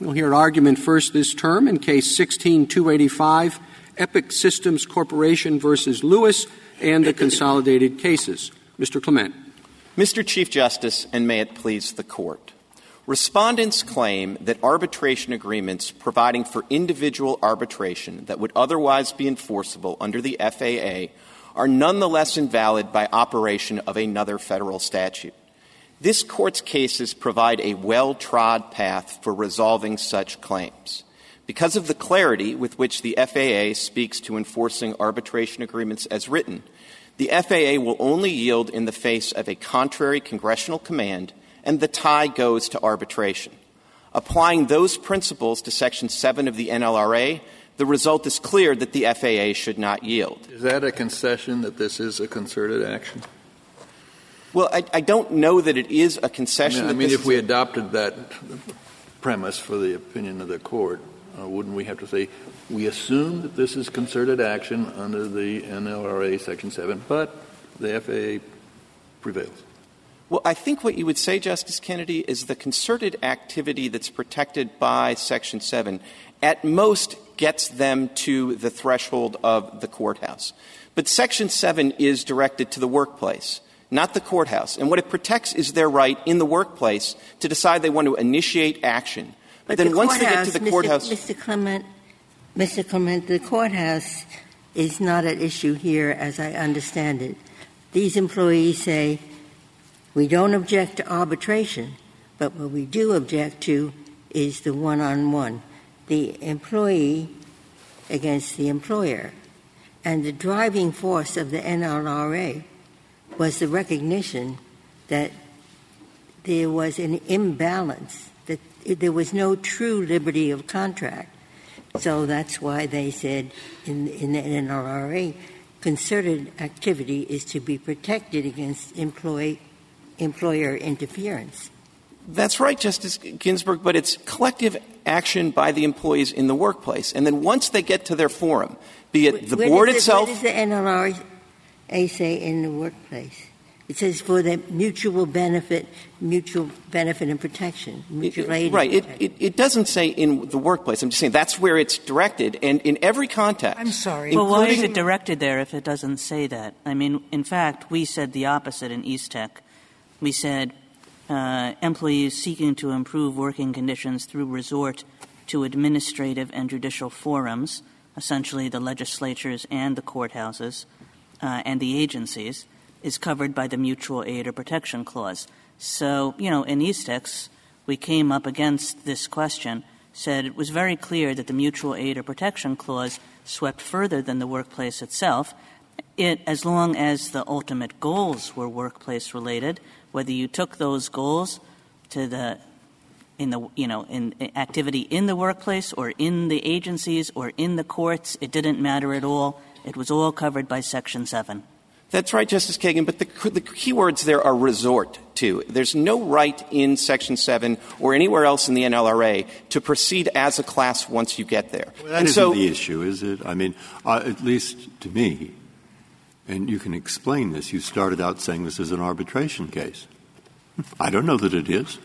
We'll hear argument first this term in Case 16-285, Epic Systems Corporation versus Lewis, and the consolidated cases. Mr. Clement. Mr. Chief Justice, and may it please the Court. Respondents claim that arbitration agreements providing for individual arbitration that would otherwise be enforceable under the FAA are nonetheless invalid by operation of another federal statute. This Court's cases provide a well-trod path for resolving such claims. Because of the clarity with which the FAA speaks to enforcing arbitration agreements as written, the FAA will only yield in the face of a contrary congressional command, and the tie goes to arbitration. Applying those principles to Section 7 of the NLRA, the result is clear that the FAA should not yield. Is that a concession that this is a concerted action? Well, I, I don't know that it is a concession. I mean, I mean if we adopted that premise for the opinion of the court, uh, wouldn't we have to say we assume that this is concerted action under the NLRA Section 7, but the FAA prevails? Well, I think what you would say, Justice Kennedy, is the concerted activity that's protected by Section 7 at most gets them to the threshold of the courthouse. But Section 7 is directed to the workplace not the courthouse. And what it protects is their right in the workplace to decide they want to initiate action. But then the once they get to the Mr. courthouse, Mr. Clement, Mr. Clement, the courthouse is not at issue here, as I understand it. These employees say we don't object to arbitration, but what we do object to is the one-on-one, the employee against the employer. And the driving force of the NLRA was the recognition that there was an imbalance, that there was no true liberty of contract. So that's why they said in, in the NLRA, concerted activity is to be protected against employee, employer interference. That's right, Justice Ginsburg, but it's collective action by the employees in the workplace. And then once they get to their forum, be it the where board it, itself. What does the NLRA say in the workplace? It says for the mutual benefit, mutual benefit and protection, mutual aid. Right. It, it, it, doesn't say in the workplace. I'm just saying that's where it's directed. And in every context. I'm sorry. Well, why is it directed there if it doesn't say that? I mean, in fact, we said the opposite in Eastex. We said uh, employees seeking to improve working conditions through resort to administrative and judicial forums, essentially the legislatures and the courthouses Uh, and the agencies, is covered by the mutual aid or protection clause. So, you know, in Eastex, we came up against this question, said it was very clear that the mutual aid or protection clause swept further than the workplace itself. It, as long as the ultimate goals were workplace related, whether you took those goals to the in the you know in activity in the workplace or in the agencies or in the courts, it didn't matter at all. It was all covered by Section 7. That's right, Justice Kagan, but the, the key words there are resort to. There's no right in Section 7 or anywhere else in the NLRA to proceed as a class once you get there. Well, that and isn't so, the issue, is it? I mean, uh, at least to me, and you can explain this, you started out saying this is an arbitration case. I don't know that it is.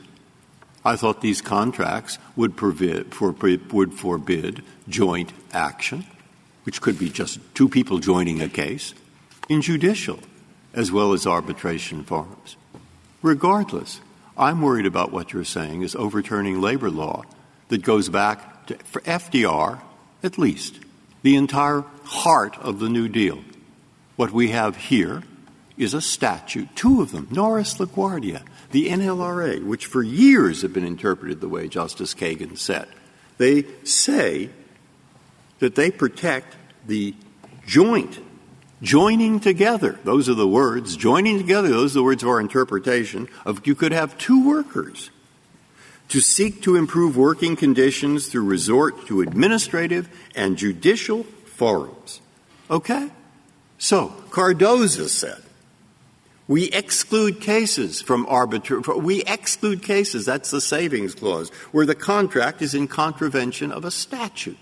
I thought these contracts would, forbid, for, would forbid joint action, which could be just two people joining a case in judicial as well as arbitration forums. Regardless, I'm worried about what you're saying is overturning labor law that goes back to, for FDR, at least, the entire heart of the New Deal. What we have here is a statute, two of them, Norris LaGuardia, the NLRA, which for years have been interpreted the way Justice Kagan said. They say that they protect the joint joining together. Those are the words. Joining together, those are the words of our interpretation of you could have two workers to seek to improve working conditions through resort to administrative and judicial forums. Okay? So, Cardozo said, we exclude cases from arbitrary, we exclude cases, that's the savings clause, where the contract is in contravention of a statute.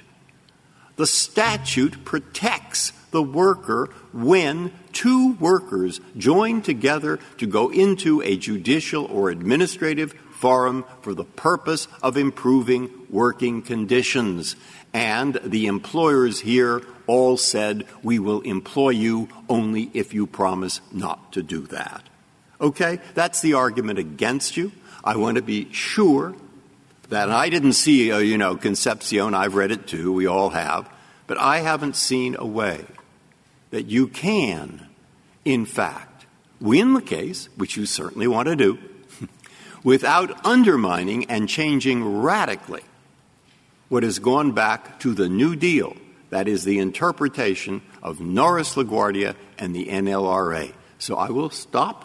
The statute protects the worker when two workers join together to go into a judicial or administrative forum for the purpose of improving working conditions. And the employers here all said, we will employ you only if you promise not to do that. Okay? That's the argument against you. I want to be sure that I didn't see, uh, you know, Concepcion, I've read it too, we all have, but I haven't seen a way that you can, in fact, win the case, which you certainly want to do, without undermining and changing radically what has gone back to the New Deal, that is, the interpretation of Norris LaGuardia and the NLRA. So I will stop.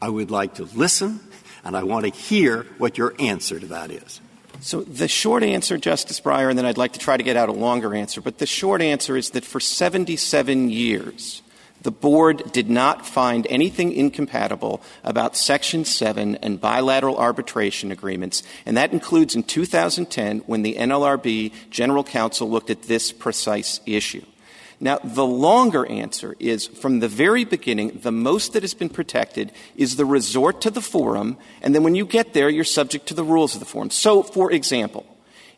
I would like to listen, and I want to hear what your answer to that is. So the short answer, Justice Breyer, and then I'd like to try to get out a longer answer, but the short answer is that for 77 years, the board did not find anything incompatible about Section 7 and bilateral arbitration agreements, and that includes in 2010 when the NLRB General Counsel looked at this precise issue. Now, the longer answer is from the very beginning, the most that has been protected is the resort to the forum, and then when you get there, you're subject to the rules of the forum. So, for example,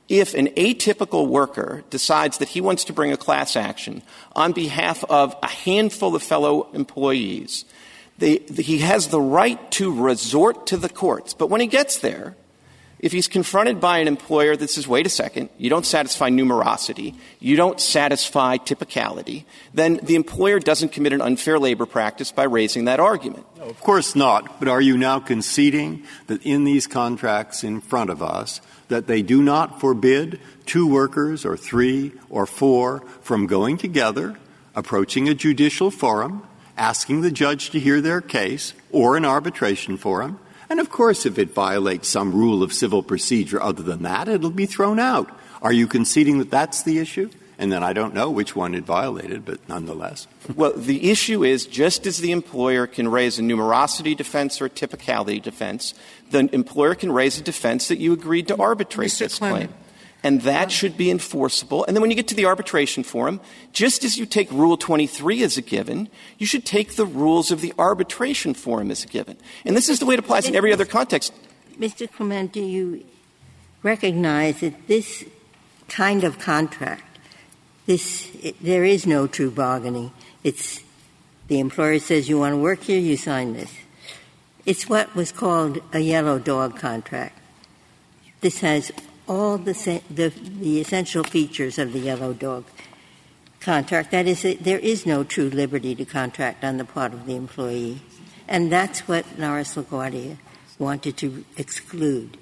if an atypical worker decides that he wants to bring a class action on behalf of a handful of fellow employees, they, he has the right to resort to the courts. But when he gets there, if he's confronted by an employer that says, wait a second, you don't satisfy numerosity, you don't satisfy typicality, then the employer doesn't commit an unfair labor practice by raising that argument. No, of course not. But are you now conceding that in these contracts in front of us, that they do not forbid two workers or three or four from going together, approaching a judicial forum, asking the judge to hear their case, or an arbitration forum, and of course, if it violates some rule of civil procedure other than that, it'll be thrown out. Are you conceding that that's the issue? And then I don't know which one it violated, but nonetheless. well, the issue is just as the employer can raise a numerosity defense or a typicality defense, the employer can raise a defense that you agreed to arbitrate Mr. this Clement. claim and that should be enforceable. And then when you get to the arbitration forum, just as you take Rule 23 as a given, you should take the rules of the arbitration forum as a given. And this is the way it applies in every other context. Mr. Clement, do you recognize that this kind of contract, this, there is no true bargaining. It's the employer says you want to work here, you sign this. It's what was called a yellow dog contract. This has all the, the, the essential features of the yellow dog contract. That is, there is no true liberty to contract on the part of the employee. And that's what Norris LaGuardia wanted to exclude.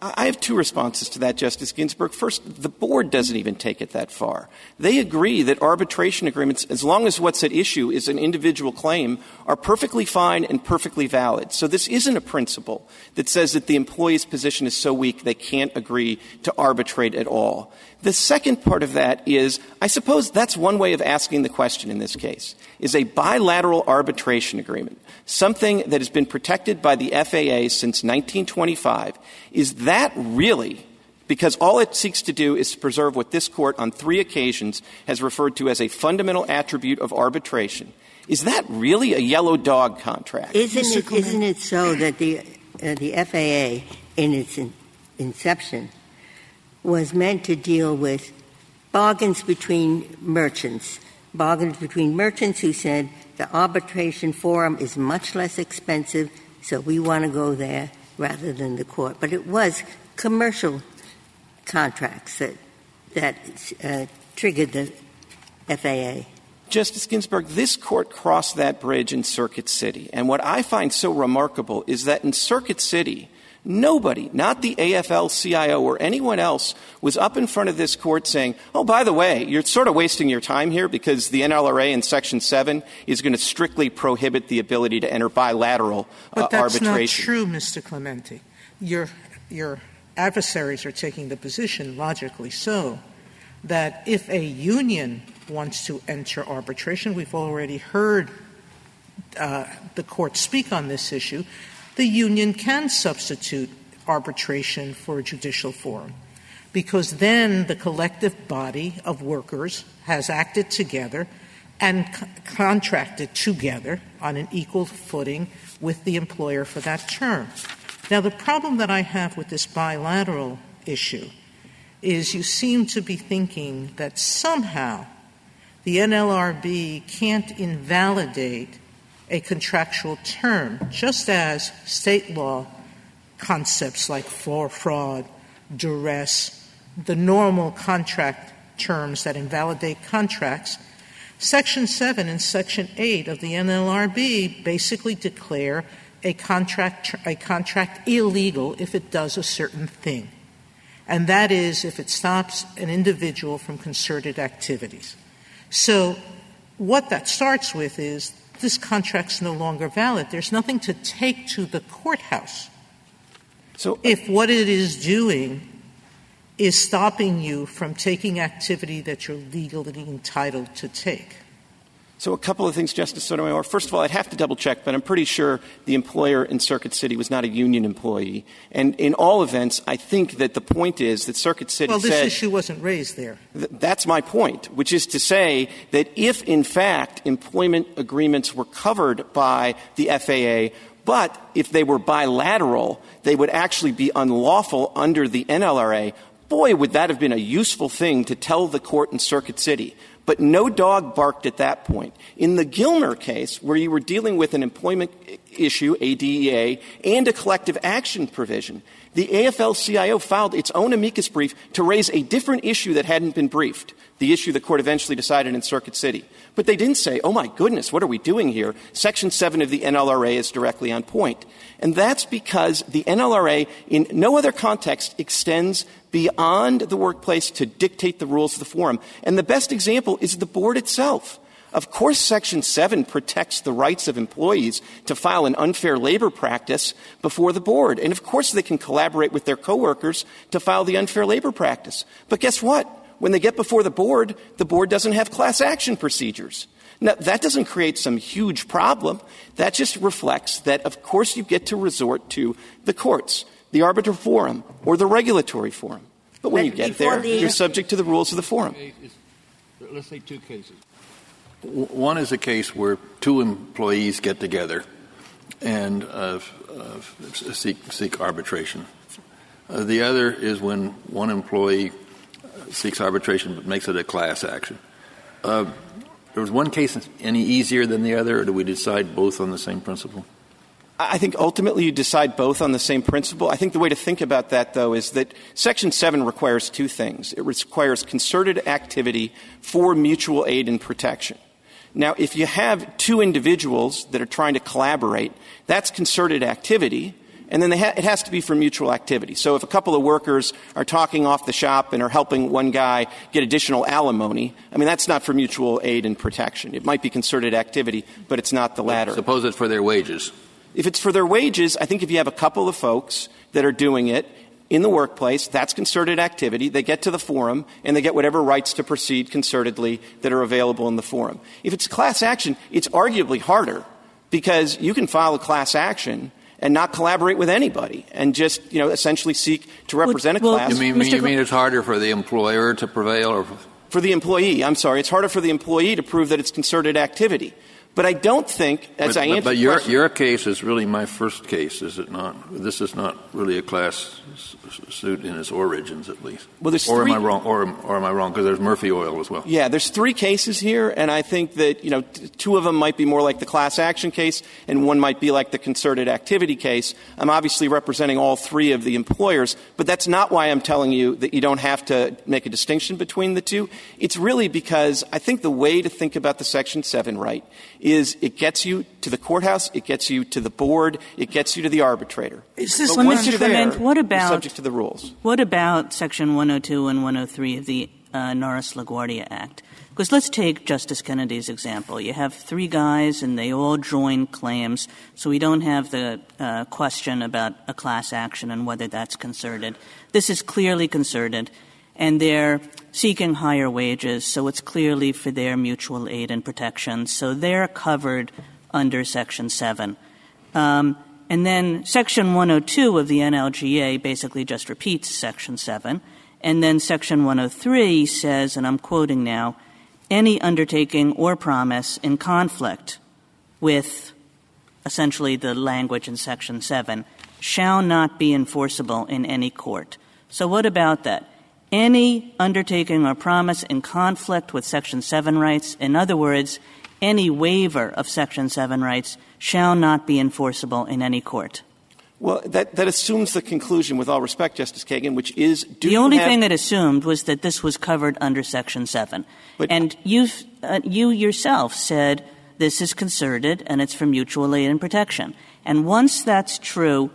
I have two responses to that, Justice Ginsburg. First, the board doesn't even take it that far. They agree that arbitration agreements, as long as what's at issue is an individual claim, are perfectly fine and perfectly valid. So this isn't a principle that says that the employee's position is so weak they can't agree to arbitrate at all. The second part of that is, I suppose that's one way of asking the question in this case, is a bilateral arbitration agreement, something that has been protected by the FAA since 1925, is that really because all it seeks to do is to preserve what this court on three occasions has referred to as a fundamental attribute of arbitration. Is that really a yellow dog contract? Isn't, it, isn't it so that the, uh, the FAA, in its in- inception, was meant to deal with bargains between merchants, bargains between merchants who said the arbitration forum is much less expensive, so we want to go there rather than the court. But it was commercial contracts that, that uh, triggered the FAA. Justice Ginsburg, this court crossed that bridge in Circuit City. And what I find so remarkable is that in Circuit City, nobody, not the AFL CIO or anyone else, was up in front of this court saying, oh, by the way, you're sort of wasting your time here because the NLRA in Section 7 is going to strictly prohibit the ability to enter bilateral uh, but that's arbitration. not true, Mr. Clement. Your, your adversaries are taking the position, logically so, that if a union wants to enter arbitration, we've already heard uh, the court speak on this issue, the union can substitute arbitration for a judicial forum because then the collective body of workers has acted together and c- contracted together on an equal footing with the employer for that term. Now, the problem that I have with this bilateral issue is you seem to be thinking that somehow the NLRB can't invalidate a contractual term, just as state law concepts like for fraud, duress, the normal contract terms that invalidate contracts. Section 7 and Section 8 of the NLRB basically declare a contract, a contract illegal if it does a certain thing, and that is if it stops an individual from concerted activities. So, what that starts with is this contract's no longer valid. There's nothing to take to the courthouse. So uh, if what it is doing is stopping you from taking activity that you're legally entitled to take. So a couple of things, Justice Sotomayor. First of all, I'd have to double check, but I'm pretty sure the employer in Circuit City was not a union employee. And in all events, I think that the point is that Circuit City well, this said, issue wasn't raised there. Th- that's my point, which is to say that if in fact employment agreements were covered by the FAA, but if they were bilateral, they would actually be unlawful under the NLRA. Boy, would that have been a useful thing to tell the court in Circuit City. But no dog barked at that point. In the Gilmer case, where you were dealing with an employment issue, ADEA, and a collective action provision, the AFL-CIO filed its own amicus brief to raise a different issue that hadn't been briefed, the issue the court eventually decided in Circuit City. But they didn't say, oh my goodness, what are we doing here? Section 7 of the NLRA is directly on point. And that's because the NLRA, in no other context, extends beyond the workplace to dictate the rules of the forum. And the best example is the board itself. Of course, Section 7 protects the rights of employees to file an unfair labor practice before the board. And of course, they can collaborate with their coworkers to file the unfair labor practice. But guess what? When they get before the board, the board doesn't have class action procedures. Now, that doesn't create some huge problem. That just reflects that, of course, you get to resort to the courts, the arbiter forum, or the regulatory forum. But when But you get there, the- you're subject to the rules of the forum. Let's say two cases. One is a case where two employees get together and uh, uh, seek, seek arbitration. Uh, the other is when one employee uh, seeks arbitration but makes it a class action. Uh, was one case any easier than the other, or do we decide both on the same principle? I think ultimately you decide both on the same principle. I think the way to think about that, though, is that Section 7 requires two things. It requires concerted activity for mutual aid and protection. Now, if you have two individuals that are trying to collaborate, that's concerted activity, and then ha- it has to be for mutual activity. So if a couple of workers are talking off the shop and are helping one guy get additional alimony, I mean, that's not for mutual aid and protection. It might be concerted activity, but it's not the latter. Suppose it's for their wages. If it's for their wages, I think if you have a couple of folks that are doing it in the workplace, that's concerted activity. They get to the forum and they get whatever rights to proceed concertedly that are available in the forum. If it's class action, it's arguably harder because you can file a class action and not collaborate with anybody and just, you know, essentially seek to represent well, a class. You mean, Mr. you mean it's harder for the employer to prevail or for the employee, I'm sorry, it's harder for the employee to prove that it's concerted activity. But I don't think, as but, I answer but your, question- your case is really my first case, is it not? This is not really a class suit in its origins, at least. Well, there's or three- am I wrong? Or, am- or am I wrong? Because there's Murphy Oil as well. Yeah, there's three cases here, and I think that you know t- two of them might be more like the class action case, and one might be like the concerted activity case. I'm obviously representing all three of the employers, but that's not why I'm telling you that you don't have to make a distinction between the two. It's really because I think the way to think about the Section Seven right is it gets you to the courthouse, it gets you to the board, it gets you to the arbitrator. Is this But Well, once you're there, Clement, what about- subject to the rules? What about Section 102 and 103 of the uh, Norris LaGuardia Act? Because let's take Justice Kennedy's example. You have three guys and they all join claims, so we don't have the uh, question about a class action and whether that's concerted. This is clearly concerted, and they're seeking higher wages, so it's clearly for their mutual aid and protection. So they're covered under Section 7. Um, and then Section 102 of the NLGA basically just repeats Section 7. And then Section 103 says, and I'm quoting now, any undertaking or promise in conflict with essentially the language in Section 7 shall not be enforceable in any court. So what about that? Any undertaking or promise in conflict with Section 7 rights, in other words, any waiver of Section 7 rights, shall not be enforceable in any court. Well, that, that assumes the conclusion, with all respect, Justice Kagan, which is do the only thing it assumed was that this was covered under Section 7. But, and you uh, you yourself said this is concerted and it's for mutual aid and protection. And once that's true,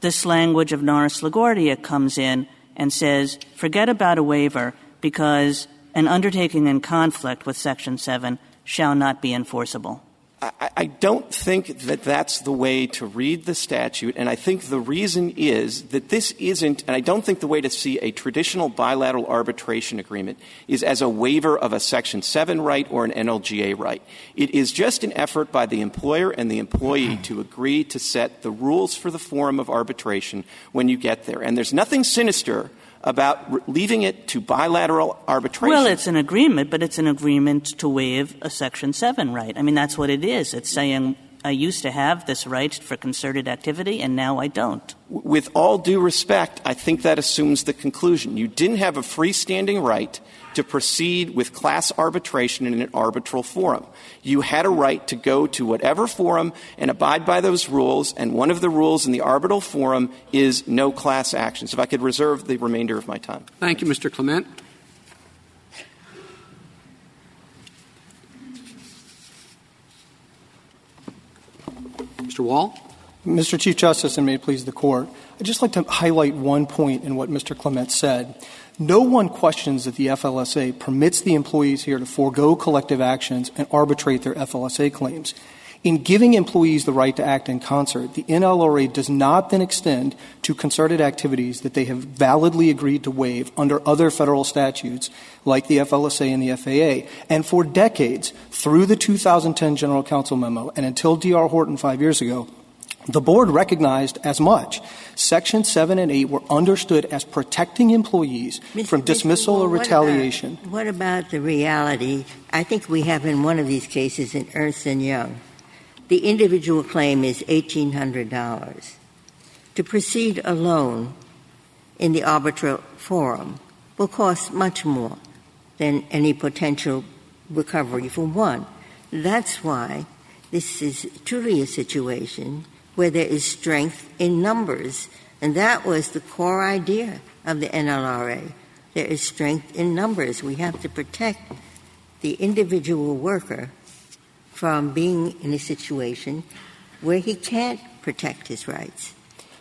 this language of Norris LaGuardia comes in and says, forget about a waiver because an undertaking in conflict with Section 7 shall not be enforceable. I, don't think that that's the way to read the statute, and I think the reason is that this isn't, and I don't think the way to see a traditional bilateral arbitration agreement is as a waiver of a Section 7 right or an NLGA right. It is just an effort by the employer and the employee to agree to set the rules for the forum of arbitration when you get there. And there's nothing sinister about leaving it to bilateral arbitration. Well, it's an agreement, but it's an agreement to waive a Section 7 right. I mean, that's what it is. It's saying I used to have this right for concerted activity, and now I don't. With all due respect, I think that assumes the conclusion. You didn't have a freestanding right to proceed with class arbitration in an arbitral forum. You had a right to go to whatever forum and abide by those rules, and one of the rules in the arbitral forum is no class actions. If I could reserve the remainder of my time. Thank you, Mr. Clement. Mr. Wall? Mr. Chief Justice, and may it please the Court, I'd just like to highlight one point in what Mr. Clement said. No one questions that the FLSA permits the employees here to forego collective actions and arbitrate their FLSA claims. In giving employees the right to act in concert, the NLRA does not then extend to concerted activities that they have validly agreed to waive under other federal statutes like the FLSA and the FAA. And for decades, through the 2010 General Counsel memo and until D.R. Horton five years ago, the board recognized as much. Section 7 and 8 were understood as protecting employees from dismissal or retaliation. What about, what about the reality? I think we have in one of these cases in Ernst & Young the individual claim is $1,800. To proceed alone in the arbitral forum will cost much more than any potential recovery for one. That's why this is truly a situation where there is strength in numbers. And that was the core idea of the NLRA. There is strength in numbers. We have to protect the individual worker from being in a situation where he can't protect his rights.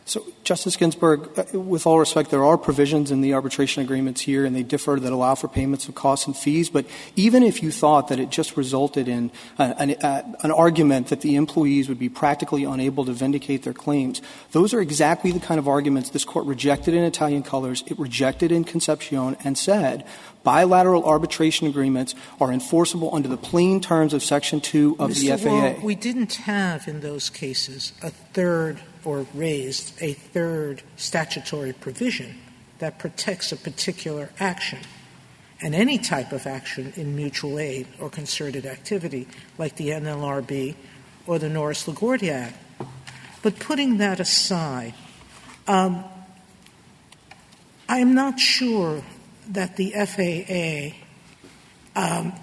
So, Justice Ginsburg, uh, with all respect, there are provisions in the arbitration agreements here, and they differ that allow for payments of costs and fees. But even if you thought that it just resulted in an, uh, an argument that the employees would be practically unable to vindicate their claims, those are exactly the kind of arguments this Court rejected in Italian colors, it rejected in Concepcion, and said bilateral arbitration agreements are enforceable under the plain terms of Section 2 of Mr. the FAA. Wall, we didn't have in those cases a third or raised a third statutory provision that protects a particular action and any type of action in mutual aid or concerted activity like the NLRB or the Norris LaGuardia Act. But putting that aside, um, I'm not sure that the FAA um,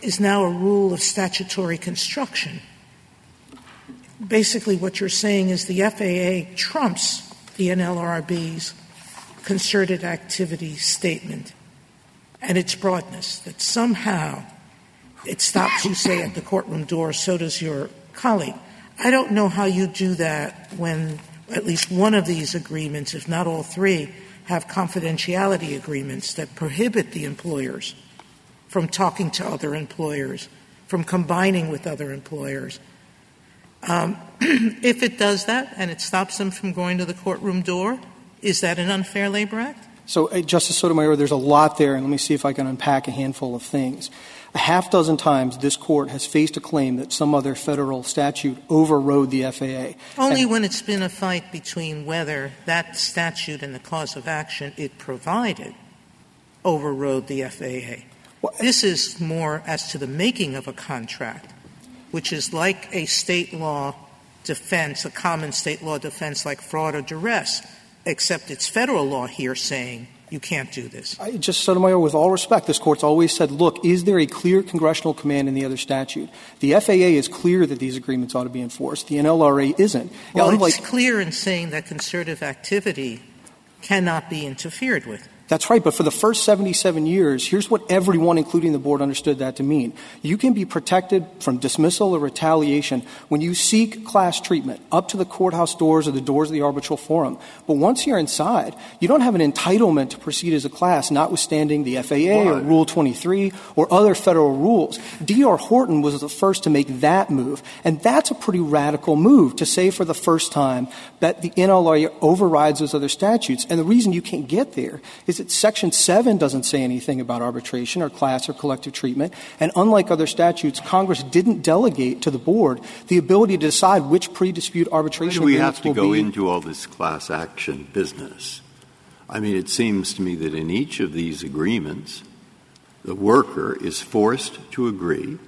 is now a rule of statutory construction. Basically, what you're saying is the FAA trumps the NLRB's concerted activity statement and its broadness, that somehow it stops you, say, at the courtroom door, so does your colleague. I don't know how you do that when at least one of these agreements, if not all three, have confidentiality agreements that prohibit the employers from talking to other employers, from combining with other employers. Um, if it does that and it stops them from going to the courtroom door, is that an unfair labor act? So, uh, Justice Sotomayor, there's a lot there, and let me see if I can unpack a handful of things. A half dozen times this court has faced a claim that some other federal statute overrode the FAA. Only and when it's been a fight between whether that statute and the cause of action it provided overrode the FAA. Well, this is more as to the making of a contract, which is like a state law defense, a common state law defense like fraud or duress, except it's federal law here saying you can't do this. I, just Sotomayor, with all respect, this court's always said, look, is there a clear congressional command in the other statute? The FAA is clear that these agreements ought to be enforced. The NLRA isn't. Well, Unlike, it's clear in saying that concerted activity cannot be interfered with. That's right, but for the first 77 years, here's what everyone, including the board, understood that to mean. You can be protected from dismissal or retaliation when you seek class treatment up to the courthouse doors or the doors of the arbitral forum. But once you're inside, you don't have an entitlement to proceed as a class, notwithstanding the FAA or Rule 23 or other federal rules. D.R. Horton was the first to make that move, and that's a pretty radical move to say for the first time that the NLRA overrides those other statutes. And the reason you can't get there is that Section 7 doesn't say anything about arbitration or class or collective treatment. And unlike other statutes, Congress didn't delegate to the board the ability to decide which pre-dispute Why arbitration do we have to go be. into all this class action business? I mean, it seems to me that in each of these agreements, the worker is forced to agree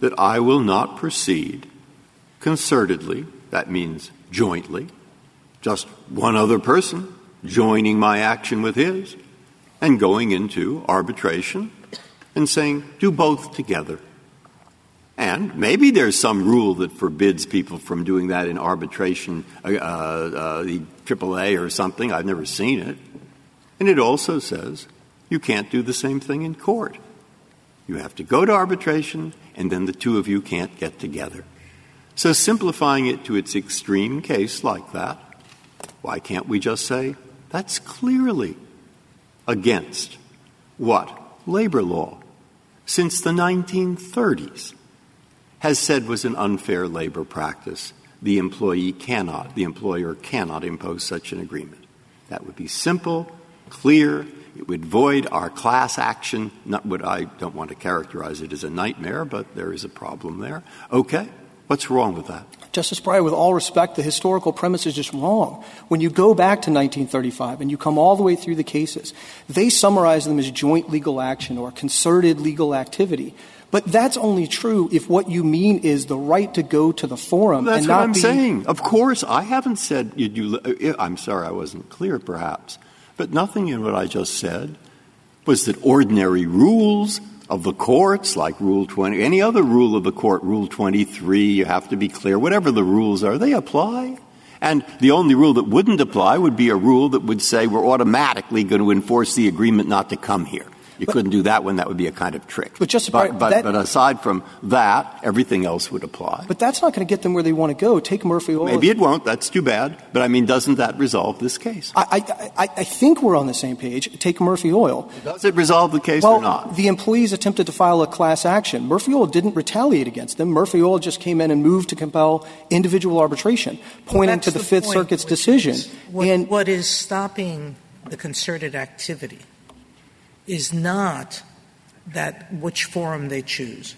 that I will not proceed concertedly, that means jointly, just one other person joining my action with his, and going into arbitration and saying, do both together. And maybe there's some rule that forbids people from doing that in arbitration, uh, uh, the AAA or something. I've never seen it. And it also says you can't do the same thing in court. You have to go to arbitration, and then the two of you can't get together. So simplifying it to its extreme case like that, why can't we just say that's clearly against what? Labor law, since the 1930s, has said was an unfair labor practice. The employee cannot, the employer cannot impose such an agreement. That would be simple, clear. It would void our class action. Not what I don't want to characterize it as a nightmare, but there is a problem there. Okay. What's wrong with that? Justice Breyer, with all respect, the historical premise is just wrong. When you go back to 1935 and you come all the way through the cases, they summarize them as joint legal action or concerted legal activity. But that's only true if what you mean is the right to go to the forum That's and what not I'm be saying. Of course, I haven't said you do. I'm sorry, I wasn't clear, perhaps, but nothing in what I just said was that ordinary rules of the courts, like Rule 20, any other rule of the court, Rule 23, you have to be clear. Whatever the rules are, they apply. And the only rule that wouldn't apply would be a rule that would say we're automatically going to enforce the agreement not to come here. You couldn't do that one. That would be a kind of trick. But Justice but, but, but aside from that, everything else would apply. But that's not going to get them where they want to go. Take Murphy Oil. Maybe it won't. That's too bad. But I mean, doesn't that resolve this case? I, I, I I think we're on the same page. Take Murphy Oil. Does it resolve the case well, or not? the employees attempted to file a class action. Murphy Oil didn't retaliate against them. Murphy Oil just came in and moved to compel individual arbitration, pointing That's to the, Fifth point, Circuit's decision. is What, and what is stopping the concerted activity is not that which forum they choose,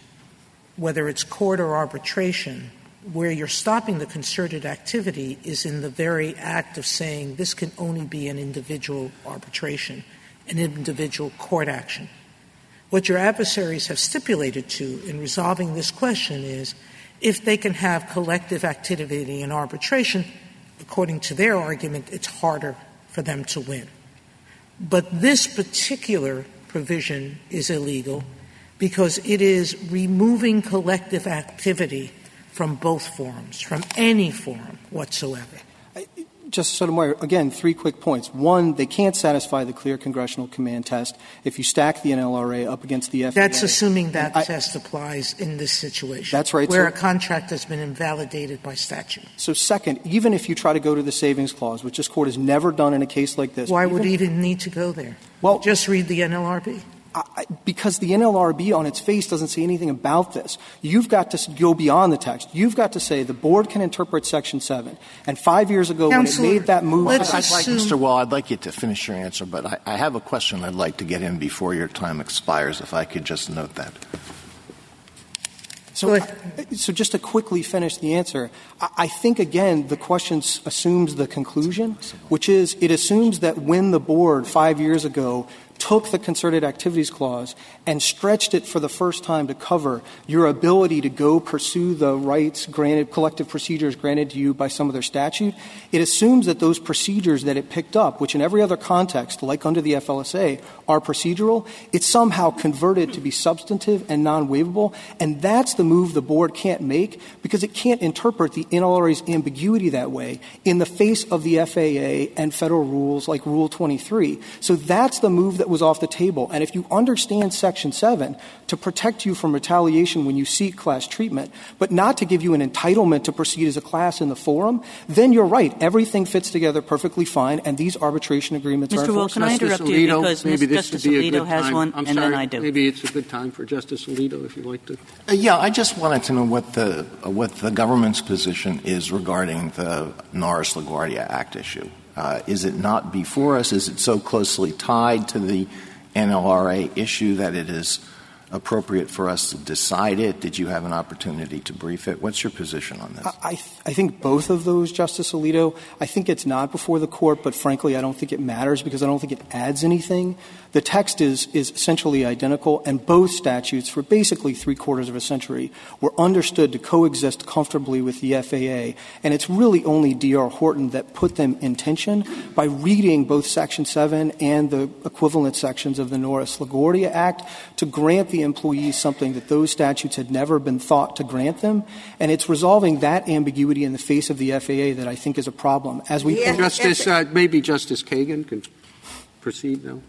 whether it's court or arbitration. Where you're stopping the concerted activity is in the very act of saying this can only be an individual arbitration, an individual court action. What your adversaries have stipulated to in resolving this question is if they can have collective activity in arbitration, according to their argument, it's harder for them to win. But this particular provision is illegal because it is removing collective activity from both forums, from any forum whatsoever. Justice Sotomayor, again, three quick points. One, they can't satisfy the clear congressional command test if you stack the NLRA up against the FAA. That's assuming that I- test applies in this situation. That's right, Where sir. a contract has been invalidated by statute. So second, even if you try to go to the savings clause, which this court has never done in a case like this. Why even- would even need to go there? Well- Just read the NLRB. I- I- because the NLRB on its face doesn't say anything about this. You've got to go beyond the text. You've got to say the board can interpret Section 7. And five years ago, Counselor, when it made that move, let's I- I'd like, assume- Mr. Wall, I'd like you to finish your answer, but I, I have a question I'd like to get in before your time expires, if I could just note that. So, so just to quickly finish the answer, I, I think again the question assumes the conclusion, which is it assumes that when the board five years ago took the concerted activities clause and stretched it for the first time to cover your ability to go pursue the rights granted, collective procedures granted to you by some other statute, it assumes that those procedures that it picked up, which in every other context, like under the FLSA, are procedural, it's somehow converted to be substantive and non-waivable, and that's the move the board can't make because it can't interpret the NLRA's ambiguity that way in the face of the FAA and federal rules like Rule 23. So that's the move that was off the table. And if you understand Section 7 to protect you from retaliation when you seek class treatment, but not to give you an entitlement to proceed as a class in the forum, then you're right. Everything fits together perfectly fine, and these arbitration agreements Mr. are Wall, can I interrupt Alito, you because maybe this Justice be Alito has time. one, I'm and sorry, then I do. Maybe it's a good time for Justice Alito, if you'd like to. Uh, yeah, I just wanted to know what the uh, what the government's position is regarding the Norris LaGuardia Act issue. Uh, is it not before us? Is it so closely tied to the NLRA issue that it is appropriate for us to decide it? Did you have an opportunity to brief it? What's your position on this? I, I think both of those, Justice Alito. I think it's not before the court, but frankly, I don't think it matters because I don't think it adds anything. The text is, is essentially identical, and both statutes, for basically three quarters of a century, were understood to coexist comfortably with the FAA. And it's really only D.R. Horton that put them in tension by reading both Section 7 and the equivalent sections of the Norris LaGuardia Act to grant the employees something that those statutes had never been thought to grant them. And it's resolving that ambiguity in the face of the FAA that I think is a problem. As we Yeah. Justice, uh, maybe Justice Kagan can proceed now.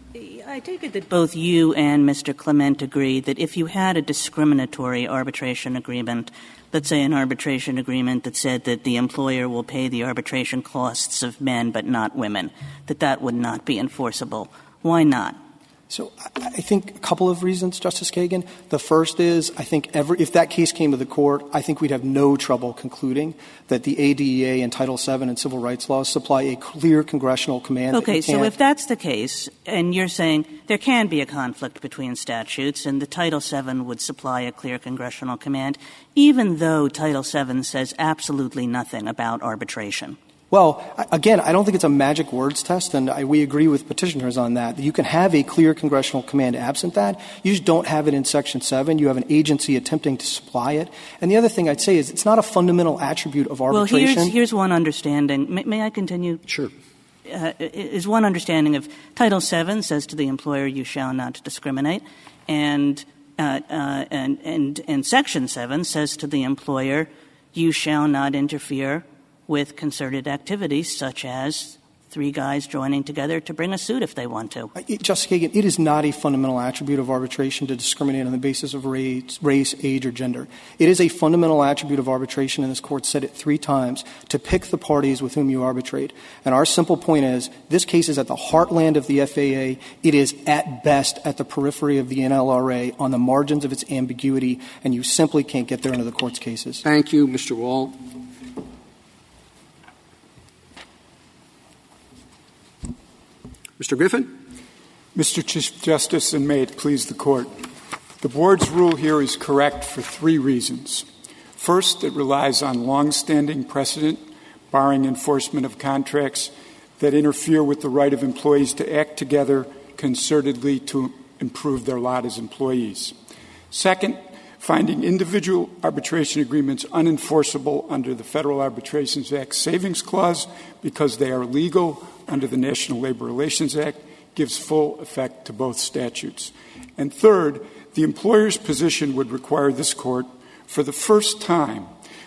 I take it that both you and Mr. Clement agree that if you had a discriminatory arbitration agreement, let's say an arbitration agreement that said that the employer will pay the arbitration costs of men but not women, that that would not be enforceable. Why not? So I think a couple of reasons, Justice Kagan. The first is I think every, if that case came to the court, I think we'd have no trouble concluding that the ADEA and Title VII and civil rights laws supply a clear congressional command. that Okay, so if that's the case, and you're saying there can be a conflict between statutes, and the Title VII would supply a clear congressional command, even though Title VII says absolutely nothing about arbitration. Well, again, I don't think it's a magic words test, and I, we agree with petitioners on that. You can have a clear congressional command absent that. You just don't have it in Section 7. You have an agency attempting to supply it. And the other thing I'd say is it's not a fundamental attribute of arbitration. Well, here's, here's one understanding. May, may I continue? Sure. Uh, is one understanding of Title VII says to the employer, you shall not discriminate, and, uh, uh, and, and, and Section 7 says to the employer, you shall not interfere with concerted activities such as three guys joining together to bring a suit if they want to. Uh, it- Justice Kagan, it is not a fundamental attribute of arbitration to discriminate on the basis of race, race, age, or gender. It is a fundamental attribute of arbitration, and this Court said it three times, to pick the parties with whom you arbitrate. And our simple point is this case is at the heartland of the FAA. It is at best at the periphery of the NLRA on the margins of its ambiguity, and you simply can't get there under the Court's cases. Thank you, Mr. Wall. Mr. Griffin? Mr. Chief Justice, and may it please the Court, the Board's rule here is correct for three reasons. First, it relies on longstanding precedent barring enforcement of contracts that interfere with the right of employees to act together concertedly to improve their lot as employees. Second, finding individual arbitration agreements unenforceable under the Federal Arbitration Act Savings Clause because they are legal under the National Labor Relations Act gives full effect to both statutes. And third, the employer's position would require this court, for the first time,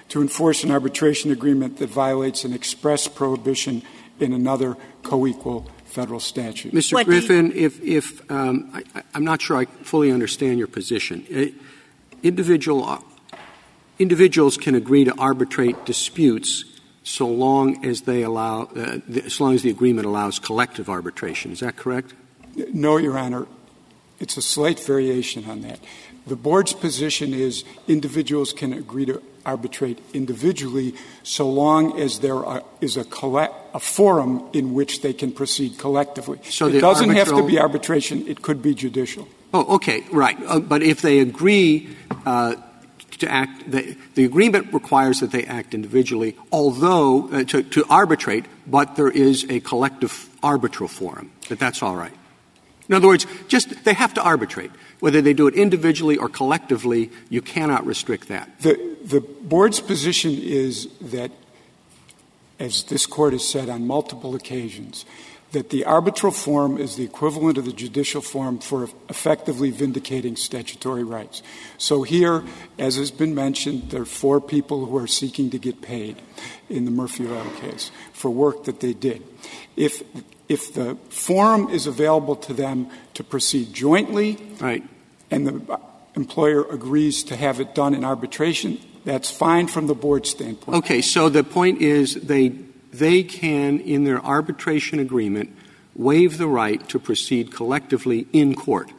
to enforce an arbitration agreement that violates an express prohibition in another co-equal federal statute. Mr. What do you- Griffin, if, if um, I, I- I'm not sure I fully understand your position. Uh, Individual, uh, individuals can agree to arbitrate disputes so long as they allow, uh, the, as long as the agreement allows collective arbitration. Is that correct? No, Your Honor. It's a slight variation on that. The board's position is individuals can agree to arbitrate individually so long as there are, is a, collect, a forum in which they can proceed collectively. So it doesn't have to be arbitration. It could be judicial. Oh, okay, right. Uh, but if they agree uh, to act, the, the agreement requires that they act individually, although uh, to, to arbitrate, but there is a collective arbitral forum. That that's all right. In other words, just they have to arbitrate. Whether they do it individually or collectively, you cannot restrict that. The, the board's position is that, as this court has said on multiple occasions, that the arbitral form is the equivalent of the judicial form for effectively vindicating statutory rights. So here, as has been mentioned, there are four people who are seeking to get paid in the Murphy Oil case for work that they did. If if the forum is available to them to proceed jointly, right. and the employer agrees to have it done in arbitration, that's fine from the board standpoint. Okay, so the point is they they can, in their arbitration agreement, waive the right to proceed collectively in court,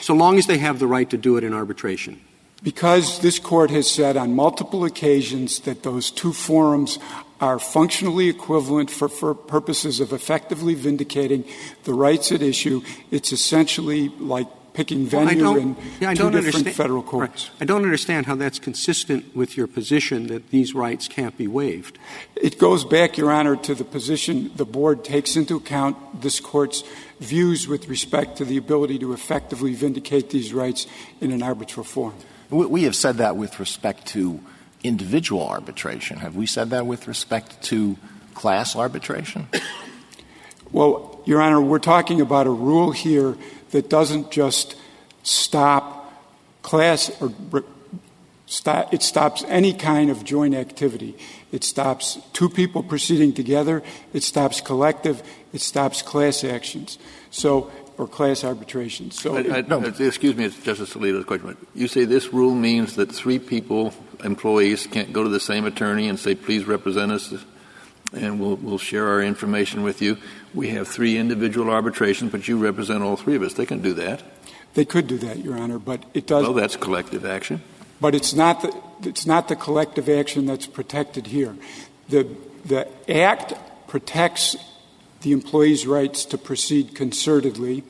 so long as they have the right to do it in arbitration. Because this court has said on multiple occasions that those two forums are functionally equivalent for, for purposes of effectively vindicating the rights at issue, it's essentially like picking venue well, in yeah, two different federal courts. Right. I don't understand how that's consistent with your position that these rights can't be waived. It goes back, Your Honor, to the position the board takes into account this court's views with respect to the ability to effectively vindicate these rights in an arbitral form. We have said that with respect to individual arbitration. Have we said that with respect to class arbitration? Well, Your Honor, we're talking about a rule here that doesn't just stop class or stop, it stops any kind of joint activity. It stops two people proceeding together. It stops collective. It stops class actions. So or class arbitration. So, I, I, no. Uh, excuse me, it's Justice Alito's question. You say this rule means that three people, employees, can't go to the same attorney and say, "Please represent us," and we'll, we'll share our information with you. We have three individual arbitrations, but you represent all three of us. They can do that. They could do that, Your Honor, but it does. Well, that's collective action. But it's not the it's not the collective action that's protected here. The the Act protects the employee's rights to proceed concertedly.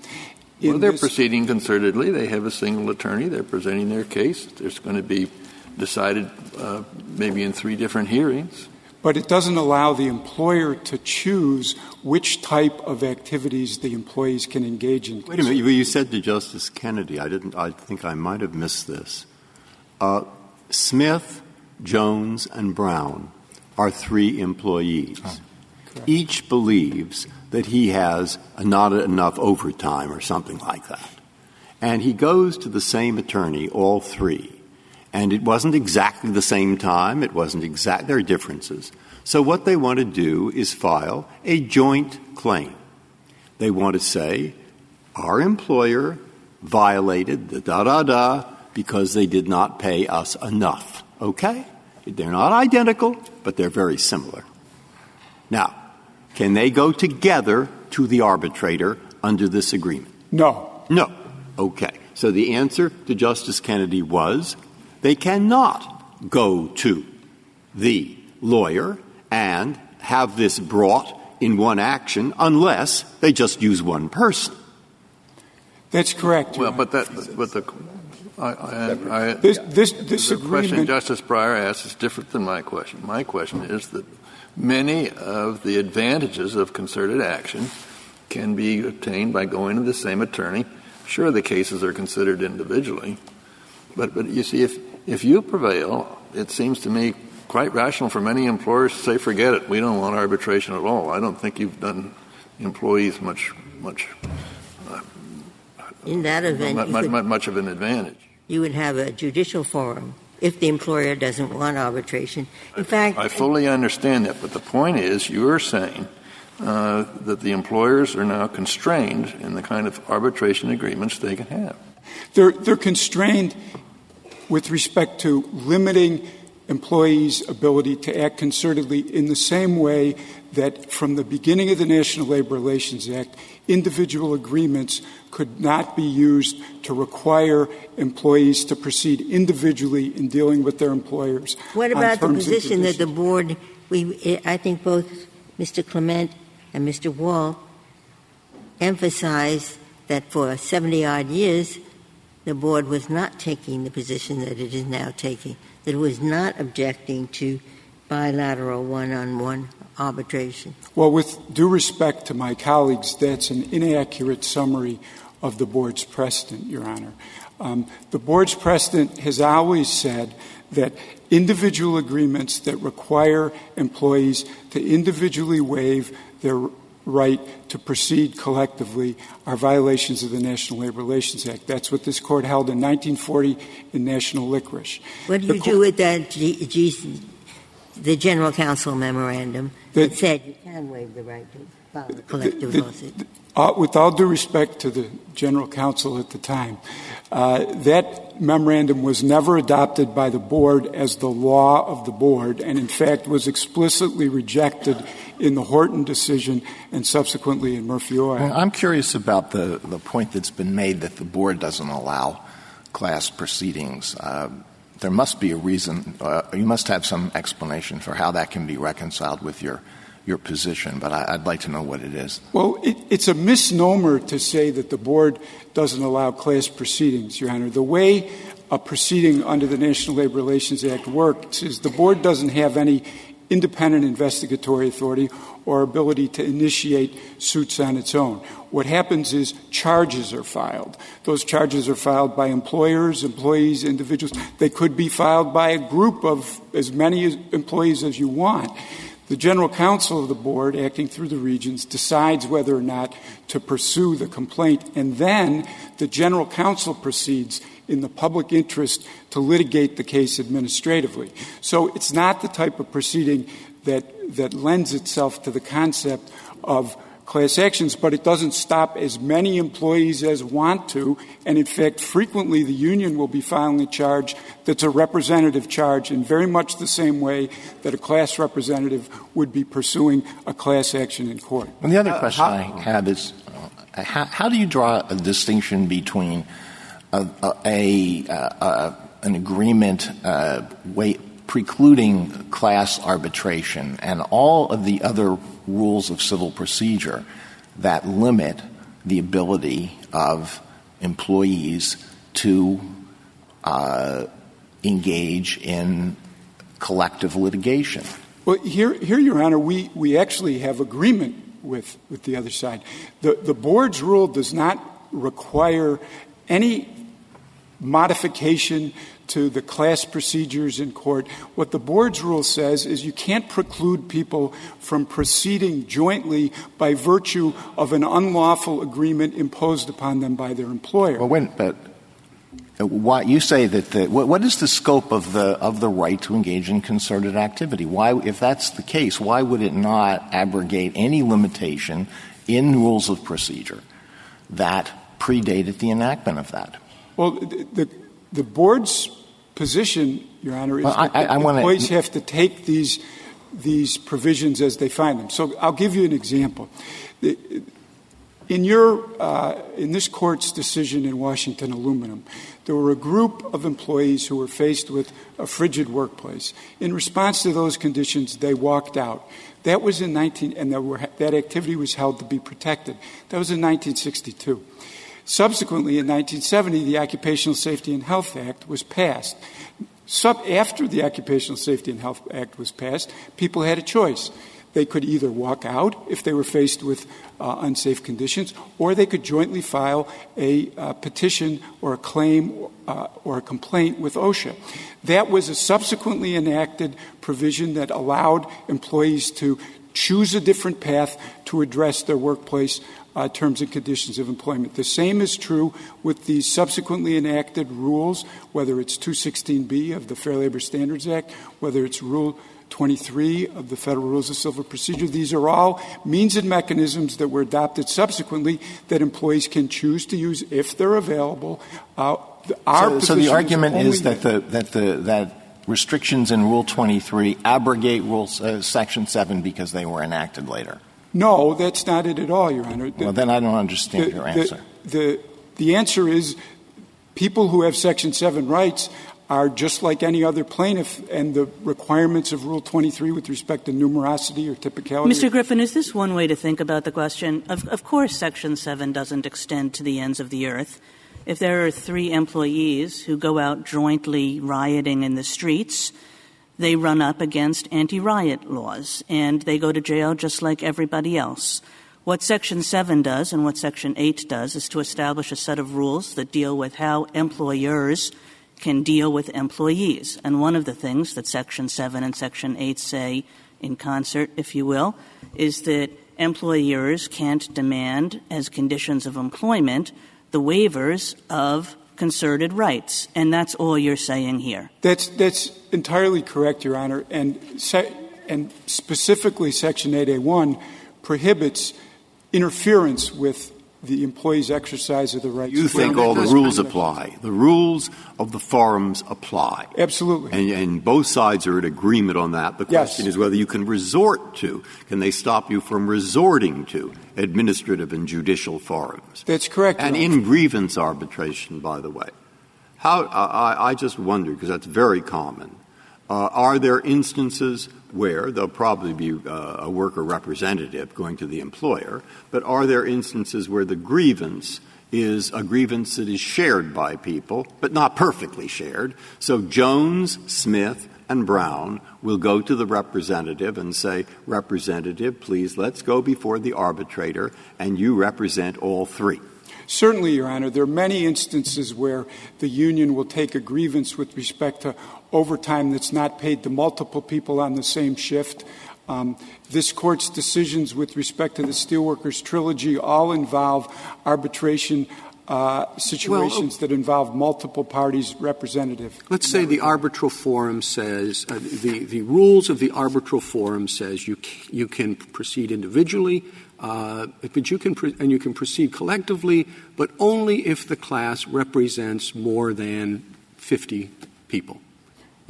well, they're proceeding concertedly. They have a single attorney. They're presenting their case. It's going to be decided uh, maybe in three different hearings. But it doesn't allow the employer to choose which type of activities the employees can engage in. Wait a minute. You said to Justice Kennedy, I didn't. I think I might have missed this. Uh, Smith, Jones, and Brown are three employees. Oh. Each believes that he has not enough overtime or something like that. And he goes to the same attorney, all three. And it wasn't exactly the same time. It wasn't exact. There are differences. So what they want to do is file a joint claim. They want to say, our employer violated the da da da because they did not pay us enough. Okay? They're not identical, but they're very similar. Now, can they go together to the arbitrator under this agreement? No. No. Okay. So the answer to Justice Kennedy was they cannot go to the lawyer and have this brought in one action unless they just use one person. That's correct. Well, but that, but the, I, I, I, this, this, this the question Justice Breyer asked is different than my question. My question is that many of the advantages of concerted action can be obtained by going to the same attorney. Sure, the cases are considered individually, but, but you see, if, if you prevail, it seems to me quite rational for many employers to say, forget it, we don't want arbitration at all. I don't think you've done employees much, much. Uh, In that event, much, much, much of an advantage. You would have a judicial forum if the employer doesn't want arbitration. In fact, I fully understand that, but the point is you're saying uh, that the employers are now constrained in the kind of arbitration agreements they can have. They're, they're constrained with respect to limiting employees' ability to act concertedly in the same way that from the beginning of the National Labor Relations Act, individual agreements could not be used to require employees to proceed individually in dealing with their employers. What about the position that the board, we, I think both Mr. Clement and Mr. Wall emphasized that for 70 odd years, the board was not taking the position that it is now taking, that it was not objecting to bilateral one on one arbitration. Well, with due respect to my colleagues, that's an inaccurate summary of the board's precedent, Your Honor. Um, the board's precedent has always said that individual agreements that require employees to individually waive their right to proceed collectively are violations of the National Labor Relations Act. That's what this court held in 1940 in National Licorice. What do you do with that G- G- the General Counsel memorandum that, that said you can waive the right to file a collective the, the, lawsuit? Uh, with all due respect to the General Counsel at the time, uh, that memorandum was never adopted by the board as the law of the board, and in fact was explicitly rejected in the Horton decision and subsequently in Murphy Oil. Well, I'm curious about the, the point that's been made that the board doesn't allow class proceedings. Uh, there must be a reason, uh, you must have some explanation for how that can be reconciled with your your position, but I, would like to know what it is. Well, it, it's a misnomer to say that the board doesn't allow class proceedings, Your Honor. The way a proceeding under the National Labor Relations Act works is the board doesn't have any independent investigatory authority or ability to initiate suits on its own. What happens is charges are filed. Those charges are filed by employers, employees, individuals. They could be filed by a group of as many employees as you want. The general counsel of the board, acting through the regions, decides whether or not to pursue the complaint, and then the general counsel proceeds in the public interest to litigate the case administratively. So it's not the type of proceeding that, that lends itself to the concept of class actions, but it doesn't stop as many employees as want to. And in fact, frequently the union will be filing a charge that's a representative charge in very much the same way that a class representative would be pursuing a class action in court. And the other question uh, I have is uh, how, how, do you draw a distinction between a, a, a an agreement uh, precluding class arbitration and all of the other rules of civil procedure that limit the ability of employees to uh, engage in collective litigation. Well, here, here, Your Honor, we, we actually have agreement with, with the other side. The board's rule does not require any modification to the class procedures in court. What the board's rule says is you can't preclude people from proceeding jointly by virtue of an unlawful agreement imposed upon them by their employer. Well, when, but uh, why, you say that the, what, what is the scope of the of the right to engage in concerted activity? Why, if that's the case, why would it not abrogate any limitation in rules of procedure that predated the enactment of that? Well, the, the board's position, Your Honor, is that I, I employees have to take these these provisions as they find them. So I'll give you an example. In your uh, in this court's decision in Washington Aluminum, there were a group of employees who were faced with a frigid workplace. In response to those conditions, they walked out. That was in 19, and that activity was held to be protected. That was in 1962. Subsequently, in 1970, the Occupational Safety and Health Act was passed. After the Occupational Safety and Health Act was passed, people had a choice. They could either walk out if they were faced with uh, unsafe conditions, or they could jointly file a uh, petition or a claim uh, or a complaint with OSHA. That was a subsequently enacted provision that allowed employees to choose a different path to address their workplace terms and conditions of employment. The same is true with the subsequently enacted rules, whether it's 216B of the Fair Labor Standards Act, whether it's Rule 23 of the Federal Rules of Civil Procedure. These are all means and mechanisms that were adopted subsequently that employees can choose to use if they're available. Uh, so, so, the argument is, is that the, that the that restrictions in Rule 23 abrogate Rule uh, Section 7 because they were enacted later. No, that's not it at all, Your Honor. The, well, then I don't understand the, your answer. The, the, the answer is people who have Section 7 rights are just like any other plaintiff, and the requirements of Rule 23 with respect to numerosity or typicality. Mr. Griffin, is this one way to think about the question? Of, of course, Section 7 doesn't extend to the ends of the earth. If there are three employees who go out jointly rioting in the streets, they run up against anti riot laws and they go to jail just like everybody else. What Section 7 does and what Section 8 does is to establish a set of rules that deal with how employers can deal with employees. And one of the things that Section 7 and Section 8 say in concert, if you will, is that employers can't demand as conditions of employment the waivers of concerted rights. And that's all you're saying here. That's, that's entirely correct, Your Honor. And, and specifically, Section 8A1 prohibits interference with the employee's exercise of the rights. You think all the rules apply. The rules of the forums apply. Absolutely. And, and both sides are in agreement on that. The question Yes. is whether you can resort to, can they stop you from resorting to administrative and judicial forums? That's correct. And in grievance arbitration, by the way. How, I, I just wonder, because that's very common. Uh, are there instances where there'll probably be uh, a worker representative going to the employer, but are there instances where the grievance is a grievance that is shared by people, but not perfectly shared? So Jones, Smith, and Brown will go to the representative and say, Representative, please, let's go before the arbitrator, and you represent all three. Certainly, Your Honor. There are many instances where the union will take a grievance with respect to overtime that's not paid to multiple people on the same shift. Um, this court's decisions with respect to the Steelworkers Trilogy all involve arbitration uh, situations that involve multiple parties representative. Let's say the arbitral forum says, uh, the, the rules of the arbitral forum says you, c- you can proceed individually, uh, but you can, and you can proceed collectively, but only if the class represents more than 50 people.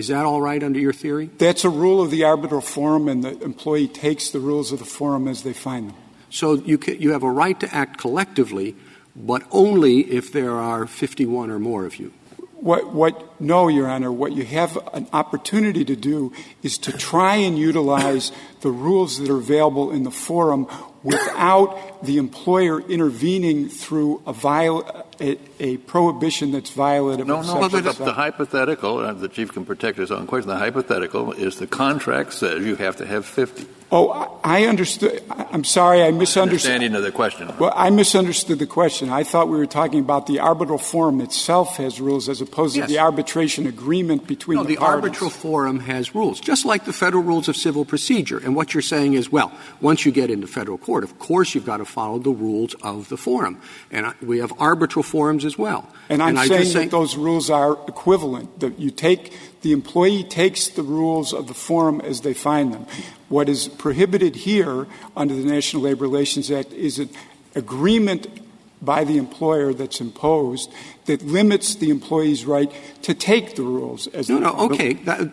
Is that all right under your theory? That's a rule of the arbitral forum, and the employee takes the rules of the forum as they find them. So you, can, you have a right to act collectively, but only if there are 51 or more of you. What, what, no, Your Honor, what you have an opportunity to do is to try and utilize the rules that are available in the forum without the employer intervening through a, viol- a, a prohibition that's violative No, of no, Section but the, the hypothetical, uh, the chief can protect his own question, the hypothetical is the contract says you have to have 50. Oh, I I understood. I- I'm sorry, I misunderstood. Understanding of the question. Well, I misunderstood the question. I thought we were talking about the arbitral forum itself has rules as opposed Yes. to the arbitration agreement between No, the, the parties. arbitral forum has rules, just like the federal rules of civil procedure. And what you're saying is, well, once you get into federal court, of course you've got to follow the rules of the forum. And we have arbitral forums as well. And I'm I saying that those rules are equivalent, that you take, the employee takes the rules of the forum as they find them. What is prohibited here under the National Labor Relations Act is an agreement by the employer that's imposed that limits the employee's right to take the rules as No, they no, okay. That,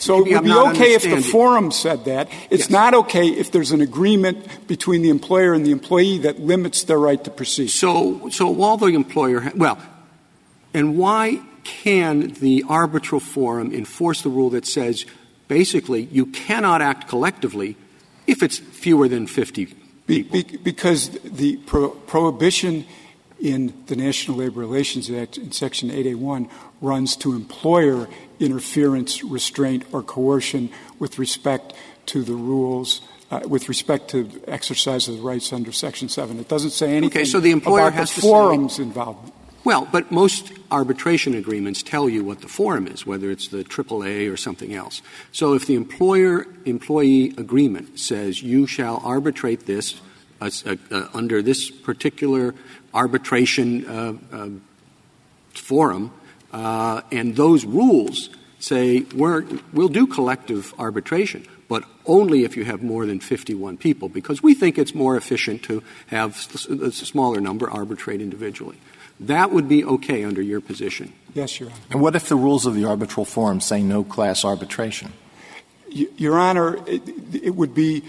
So maybe it would be okay if the forum said that. It's Yes. not okay if there's an agreement between the employer and the employee that limits their right to proceed. So, so while the employer, ha- well, and why can the arbitral forum enforce the rule that says basically you cannot act collectively if it's fewer than 50 Be- people? be- Because the pro- prohibition in the National Labor Relations Act in Section 8A1 runs to employer interference, restraint, or coercion with respect to the rules, uh, with respect to exercise of the rights under Section 7. It doesn't say anything okay, so the employer about has the to say- forum's involvement. Well, but most arbitration agreements tell you what the forum is, whether it's the AAA or something else. So if the employer employee agreement says you shall arbitrate this uh, uh, uh, under this particular arbitration uh, uh, forum, Uh, and those rules say we're, we'll do collective arbitration, but only if you have more than 51 people, because we think it's more efficient to have a smaller number arbitrate individually. That would be okay under your position. Yes, Your Honor. And what if the rules of the arbitral forum say no class arbitration? Y- Your Honor, it, it would be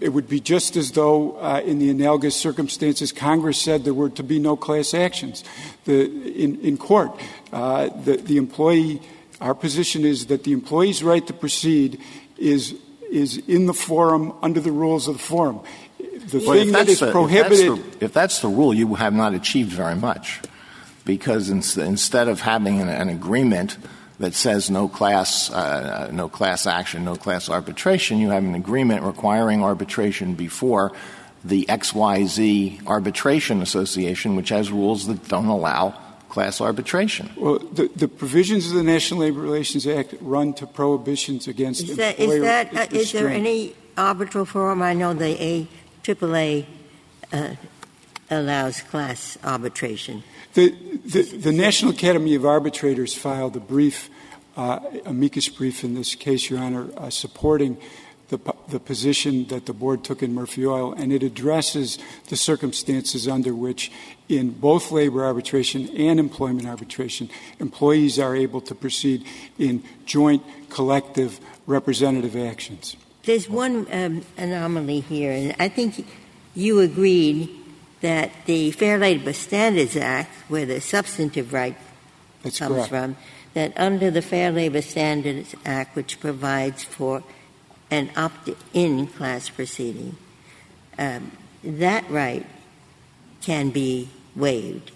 it would be just as though uh, in the analogous circumstances Congress said there were to be no class actions. The, in, in court, uh, the, the employee, our position is that the employee's right to proceed is is in the forum under the rules of the forum. The if thing that's is the- if prohibited. that's the- If that's the rule, you have not achieved very much, because ins- instead of having an, an agreement that says no class, uh, no class action, no class arbitration, you have an agreement requiring arbitration before the XYZ Arbitration Association, which has rules that don't allow class arbitration. Well, the, the provisions of the National Labor Relations Act run to prohibitions against Is that, employer is that, uh, is there any arbitral forum? I know the A, AAA uh, allows class arbitration. The, the, the National Academy of Arbitrators filed a brief, uh, amicus brief in this case, Your Honor, uh, supporting the, the position that the board took in Murphy Oil, and it addresses the circumstances under which, in both labor arbitration and employment arbitration, employees are able to proceed in joint, collective, representative actions. There's one um, anomaly here, and I think you agreed that the Fair Labor Standards Act, where the substantive right That's comes correct. from, that under the Fair Labor Standards Act, which provides for an opt-in class proceeding, um, that right can be waived.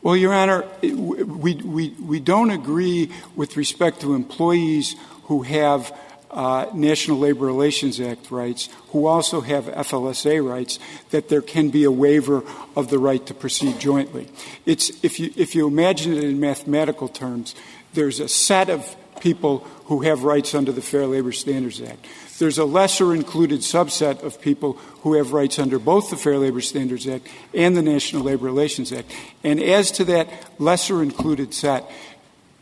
Well, Your Honor, we, we, we don't agree with respect to employees who have Uh, National Labor Relations Act rights, who also have FLSA rights, that there can be a waiver of the right to proceed jointly. It's, if, you, if you imagine it in mathematical terms, there's a set of people who have rights under the Fair Labor Standards Act. There's a lesser included subset of people who have rights under both the Fair Labor Standards Act and the National Labor Relations Act. And as to that lesser included set,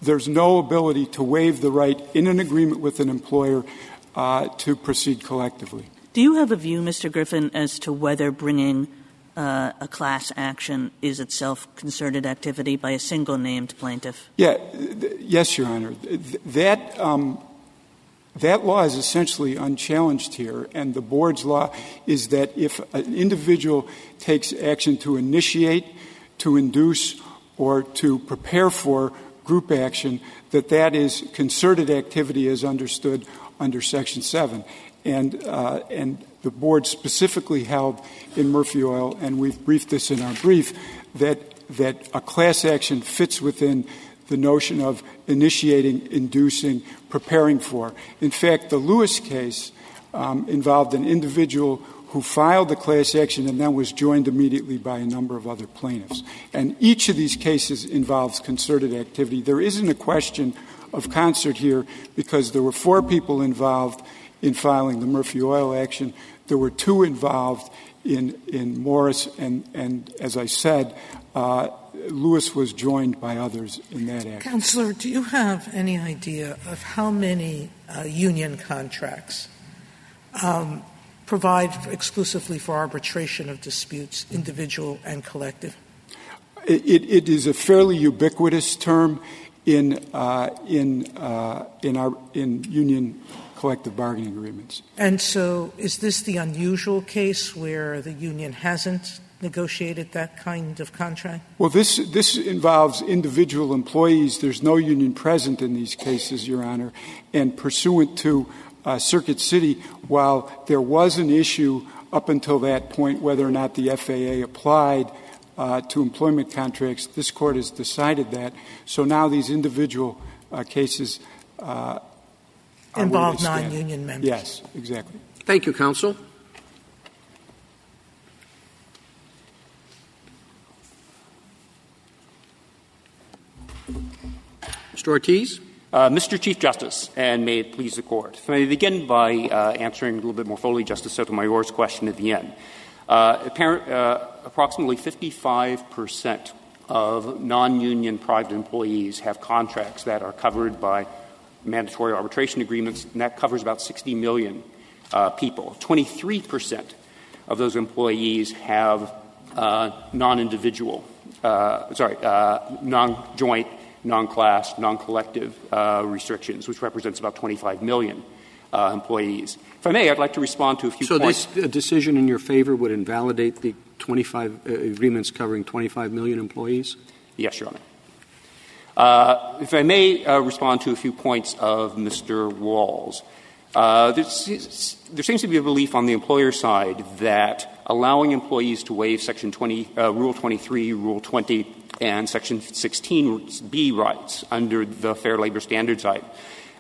there's no ability to waive the right in an agreement with an employer uh, to proceed collectively. Do you have a view, Mr. Griffin, as to whether bringing uh, a class action is itself concerted activity by a single named plaintiff? Yeah, th- yes, Your Honor. Th- That, um, that law is essentially unchallenged here, and the board's law is that if an individual takes action to initiate, to induce, or to prepare for group action, that that is concerted activity as understood under Section 7. And, uh, and the board specifically held in Murphy Oil, and we've briefed this in our brief, that, that a class action fits within the notion of initiating, inducing, preparing for. In fact, the Lewis case um, involved an individual who filed the class action and then was joined immediately by a number of other plaintiffs. And each of these cases involves concerted activity. There isn't a question of concert here because there were four people involved in filing the Murphy Oil action. There were two involved in, in Morris, and, and as I said, uh, Lewis was joined by others in that action. Counselor, do you have any idea of how many uh, union contracts um, provide exclusively for arbitration of disputes, individual and collective? It, it, is a fairly ubiquitous term in, uh, in, uh, in, our, in union collective bargaining agreements. And so, is this the unusual case where the union hasn't negotiated that kind of contract? Well, this, this involves individual employees. There's no union present in these cases, Your Honor. And pursuant to Circuit City, while there was an issue up until that point whether or not the FAA applied uh, to employment contracts, this court has decided that. So now these individual uh, cases uh, are where Involve they stand. non-union members. Yes, exactly. Thank you, counsel. Mr. Ortiz? Uh, Mr. Chief Justice, and may it please the Court. If I may begin by uh, answering a little bit more fully Justice Sotomayor's question at the end. Uh, approximately 55 percent of non-union private employees have contracts that are covered by mandatory arbitration agreements, and that covers about 60 million people. 23 percent of those employees have non-individual, sorry, uh, non-joint, non-class, non-collective uh, restrictions, which represents about 25 million uh, employees. If I may, I'd like to respond to a few So points. this decision in your favor would invalidate the 25 uh, agreements covering 25 million employees? Yes, Your Honor. Uh, if I may uh, respond to a few points of Mr. Wall's. Uh, there there seems to be a belief on the employer side that allowing employees to waive Section 20, uh, Rule 23, Rule 20, and Section 16B rights under the Fair Labor Standards Act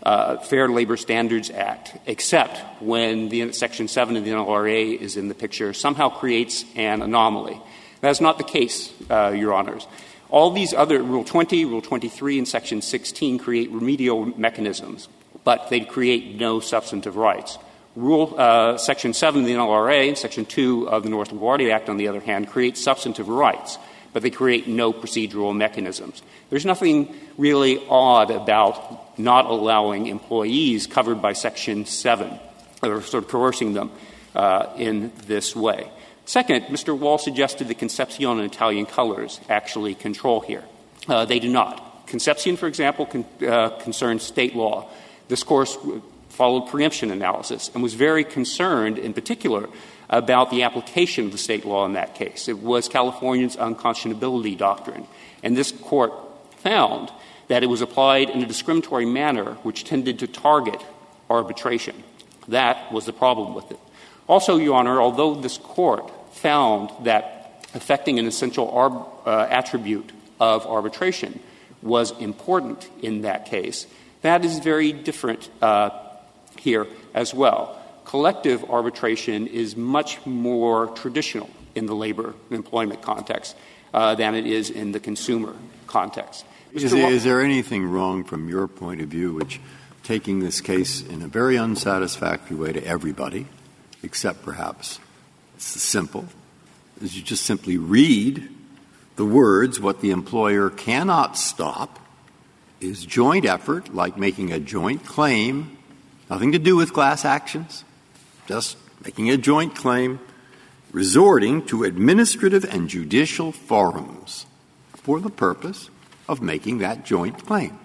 uh, Fair Labor Standards Act, except when the Section 7 of the NLRA is in the picture, somehow creates an anomaly. That's not the case, uh, Your Honors. All these other Rule 20, Rule 23, and Section 16 create remedial mechanisms, but they create no substantive rights. Rule uh, Section 7 of the NLRA and Section 2 of the Norris-LaGuardia Act, on the other hand, create substantive rights, but they create no procedural mechanisms. There's nothing really odd about not allowing employees covered by Section 7 or sort of coercing them uh, in this way. Second, Mr. Wall suggested that Concepcion and Italian Colors actually control here. Uh, they do not. Concepcion, for example, uh, concerns state law. This course followed preemption analysis and was very concerned, in particular, about the application of the state law in that case. It was California's unconscionability doctrine. And this court found that it was applied in a discriminatory manner which tended to target arbitration. That was the problem with it. Also, Your Honor, although this court found that affecting an essential uh, attribute of arbitration was important in that case, that is very different uh, here as well. Collective arbitration is much more traditional in the labor and employment context uh, than it is in the consumer context. Is, is there anything wrong from your point of view, which taking this case in a very unsatisfactory way to everybody, except perhaps it's simple, is you just simply read the words, what the employer cannot stop is joint effort, like making a joint claim Nothing to do with class actions, just making a joint claim, resorting to administrative and judicial forums for the purpose of making that joint claim.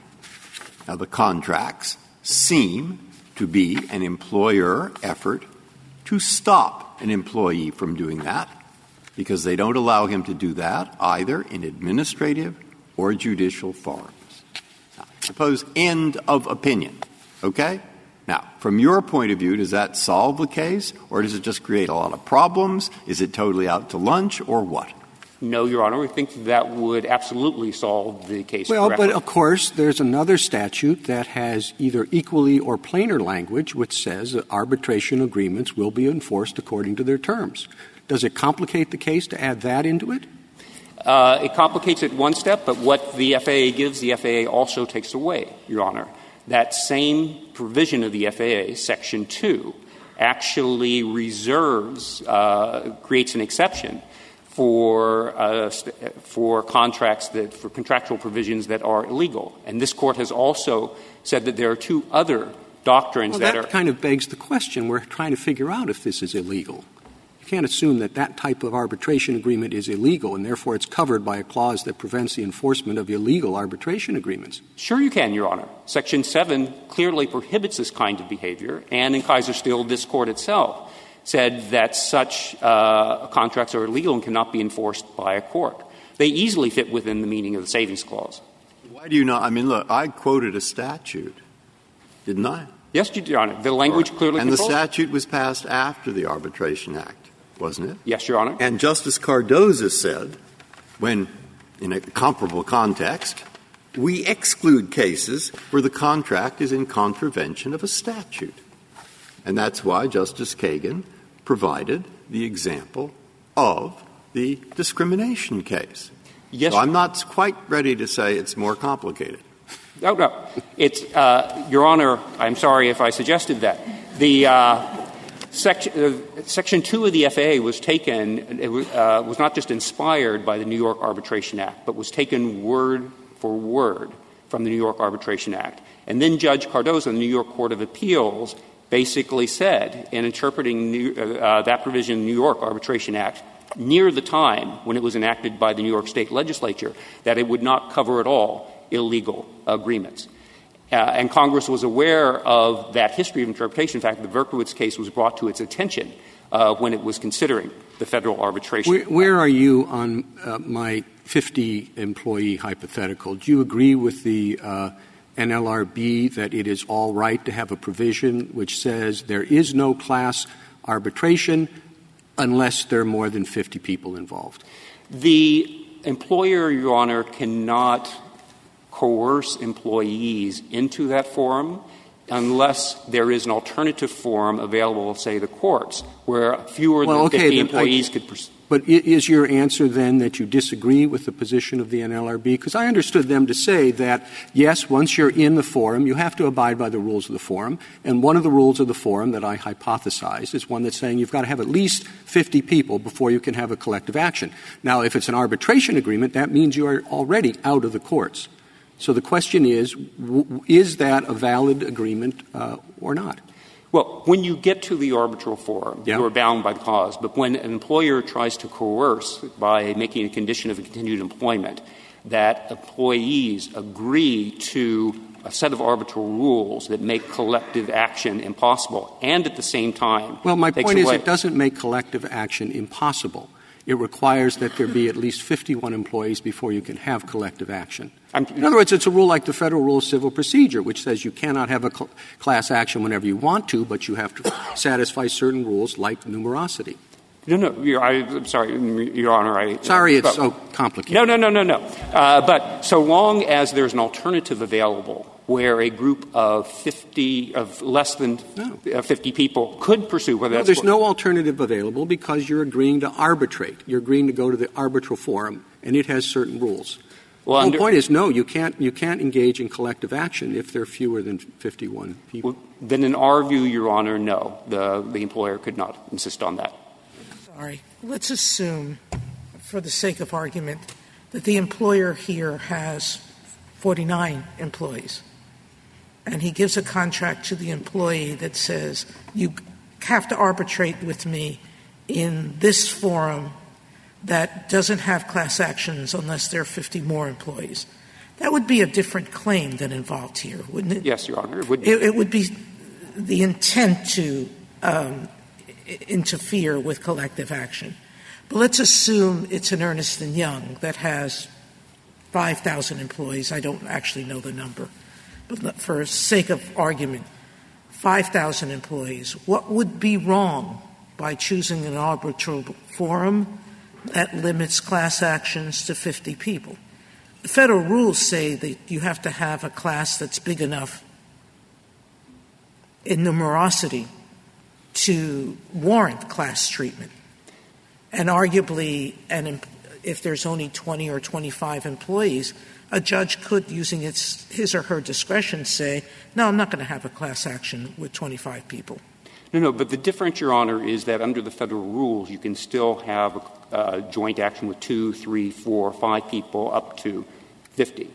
Now, the contracts seem to be an employer effort to stop an employee from doing that because they don't allow him to do that either in administrative or judicial forums. Suppose end of opinion. Okay? Now, from your point of view, does that solve the case, or does it just create a lot of problems? Is it totally out to lunch, or what? No, Your Honor. We think that would absolutely solve the case. Well, correctly. but of course, there's another statute that has either equally or plainer language which says that arbitration agreements will be enforced according to their terms. Does it complicate the case to add that into it? Uh, it complicates it one step, but what the FAA gives, the FAA also takes away, Your Honor. That same provision of the FAA, Section 2, actually reserves, uh, creates an exception for, uh, for contracts that, for contractual provisions that are illegal. And this court has also said that there are two other doctrines well, that, that are. kind of begs the question. We're trying to figure out if this is illegal can't assume that that type of arbitration agreement is illegal and therefore it's covered by a clause that prevents the enforcement of illegal arbitration agreements. Sure, you can, Your Honor. Section 7 clearly prohibits this kind of behavior, and in Kaiser Steel, this court itself said that such uh, contracts are illegal and cannot be enforced by a court. They easily fit within the meaning of the Savings Clause. Why do you not? I mean, look, I quoted a statute, didn't I? Yes, Your Honor. The language clearly And controls. the statute was passed after the Arbitration Act wasn't it? Yes, Your Honor. And Justice Cardozo said, when in a comparable context, we exclude cases where the contract is in contravention of a statute. And that's why Justice Kagan provided the example of the discrimination case. Yes. So I'm not quite ready to say it's more complicated. No, no. It's, uh, Your Honor, I'm sorry if I suggested that. The, uh, Section, uh, Section 2 of the FAA was taken, it uh, was not just inspired by the New York Arbitration Act, but was taken word for word from the New York Arbitration Act. And then Judge Cardozo, the New York Court of Appeals, basically said, in interpreting New, uh, uh, that provision in the New York Arbitration Act, near the time when it was enacted by the New York State Legislature, that it would not cover at all illegal agreements. Uh, and Congress was aware of that history of interpretation. In fact, the Berkovitz case was brought to its attention uh, when it was considering the federal arbitration. Where, where are you on uh, my 50 employee hypothetical? Do you agree with the uh, NLRB that it is all right to have a provision which says there is no class arbitration unless there are more than 50 people involved? The employer, Your Honor, cannot coerce employees into that forum unless there is an alternative forum available, say, the courts, where fewer Well, than okay, 50 then I- employees could pursue. But is your answer then that you disagree with the position of the NLRB? Because I understood them to say that, yes, once you're in the forum, you have to abide by the rules of the forum. And one of the rules of the forum that I hypothesized is one that's saying you've got to have at least 50 people before you can have a collective action. Now, if it's an arbitration agreement, that means you are already out of the courts. So the question is, w- is that a valid agreement uh, or not? Well, when you get to the arbitral forum, you are bound by the cause. But when an employer tries to coerce by making a condition of continued employment that employees agree to a set of arbitral rules that make collective action impossible, and at the same time, Well, my point is it doesn't make collective action impossible. It requires that there be at least 51 employees before you can have collective action. In other words, it's a rule like the Federal Rule of Civil Procedure, which says you cannot have a cl- class action whenever you want to, but you have to satisfy certain rules like numerosity. No, I, I'm sorry, Your Honor. I, Sorry it's so complicated. No, no, no, no, no. Uh, but so long as there's an alternative available where a group of 50, of less than uh, 50 people could pursue, whether No, that's there's what- no alternative available because you're agreeing to arbitrate. You're agreeing to go to the arbitral forum, and it has certain rules. Well, the under- whole point is, no, you can't, you can't engage in collective action if there are fewer than 51 people. Then in our view, Your Honor, no, the, the employer could not insist on that. Sorry. Let's assume, for the sake of argument, that the employer here has 49 employees. And he gives a contract to the employee that says, you have to arbitrate with me in this forum that doesn't have class actions unless there are 50 more employees. That would be a different claim than involved here, wouldn't it? Yes, Your Honor. It would be. It, it would be the intent to um, interfere with collective action. But let's assume it's an Ernst and Young that has 5,000 employees. I don't actually know the number, for sake of argument, 5,000 employees. What would be wrong by choosing an arbitral forum that limits class actions to 50 people? The federal rules say that you have to have a class that's big enough in numerosity to warrant class treatment. And arguably, em- if there's only 20 or 25 employees, a judge could, using its, his or her discretion, say, no, I'm not going to have a class action with 25 people. No, no, but the difference, Your Honor, is that under the federal rules, you can still have a, joint action with two, three, four, five people up to 50.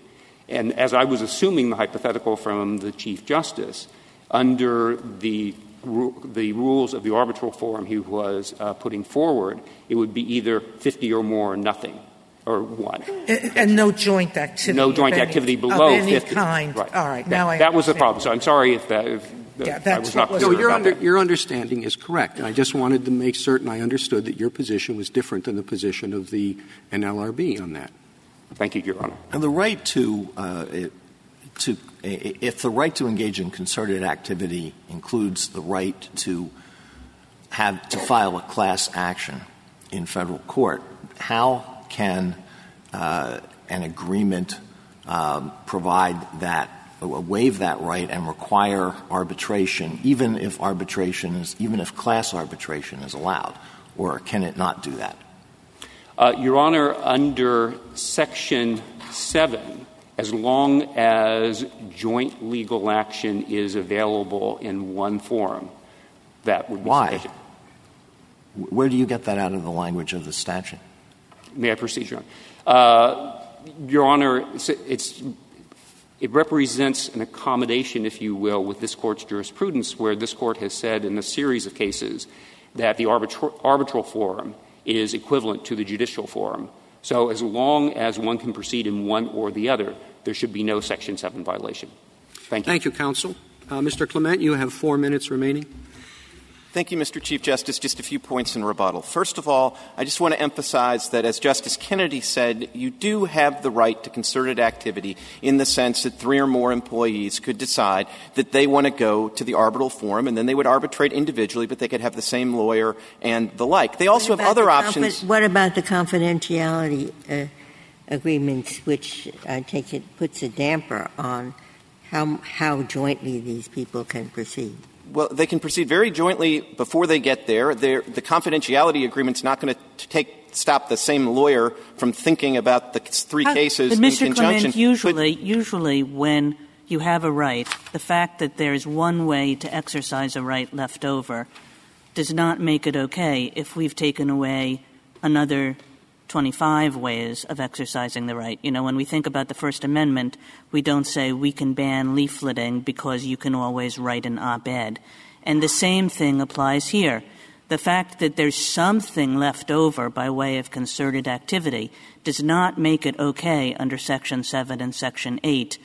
And as I was assuming the hypothetical from the Chief Justice, under the, the rules of the arbitral forum he was uh, putting forward, it would be either 50 or more or nothing, or one. And, and no joint activity. No joint any- activity below of any 50. kind. Right. All right, That- now I That was the problem. So I'm sorry if that, if Yeah, I that's was not what was- clear No, your, about under, that. your understanding is correct. And I just wanted to make certain I understood that your position was different than the position of the NLRB on that. Thank you, Your Honor. And the right to, uh, to, i- if the right to engage in concerted activity includes the right to have, to file a class action in federal court, how can uh, an agreement um, provide that, uh, waive that right and require arbitration, even if arbitration is, even if class arbitration is allowed? Or can it not do that? Uh, Your Honor, under Section 7, as long as joint legal action is available in one forum, that would be Why? Where do you get that out of the language of the statute? May I proceed, Your Honor? Uh, Your Honor, it's, it represents an accommodation, if you will, with this Court's jurisprudence, where this Court has said in a series of cases that the arbitral, arbitral forum is equivalent to the judicial forum. So as long as one can proceed in one or the other, there should be no Section 7 violation. Thank you. Thank you, counsel. Uh, Mr. Clement, you have four minutes remaining. Thank you, Mr. Chief Justice. Just a few points in rebuttal. First of all, I just want to emphasize that, as Justice Kennedy said, you do have the right to concerted activity in the sense that three or more employees could decide that they want to go to the arbitral forum, and then they would arbitrate individually, but they could have the same lawyer and the like. They also have other the options. What about the confidentiality uh, agreements, which I take it puts a damper on how, how jointly these people can proceed? Well, they can proceed very jointly before they get there. They're, the confidentiality agreement's not going to take stop the same lawyer from thinking about the three cases but in Mr. conjunction. Clement, usually, usually when you have a right, the fact that there is one way to exercise a right left over does not make it okay if we've taken away another 25 ways of exercising the right. You know, when we think about the First Amendment, we don't say we can ban leafleting because you can always write an op-ed. And the same thing applies here. The fact that there's something left over by way of concerted activity does not make it okay under Section 7 and Section 8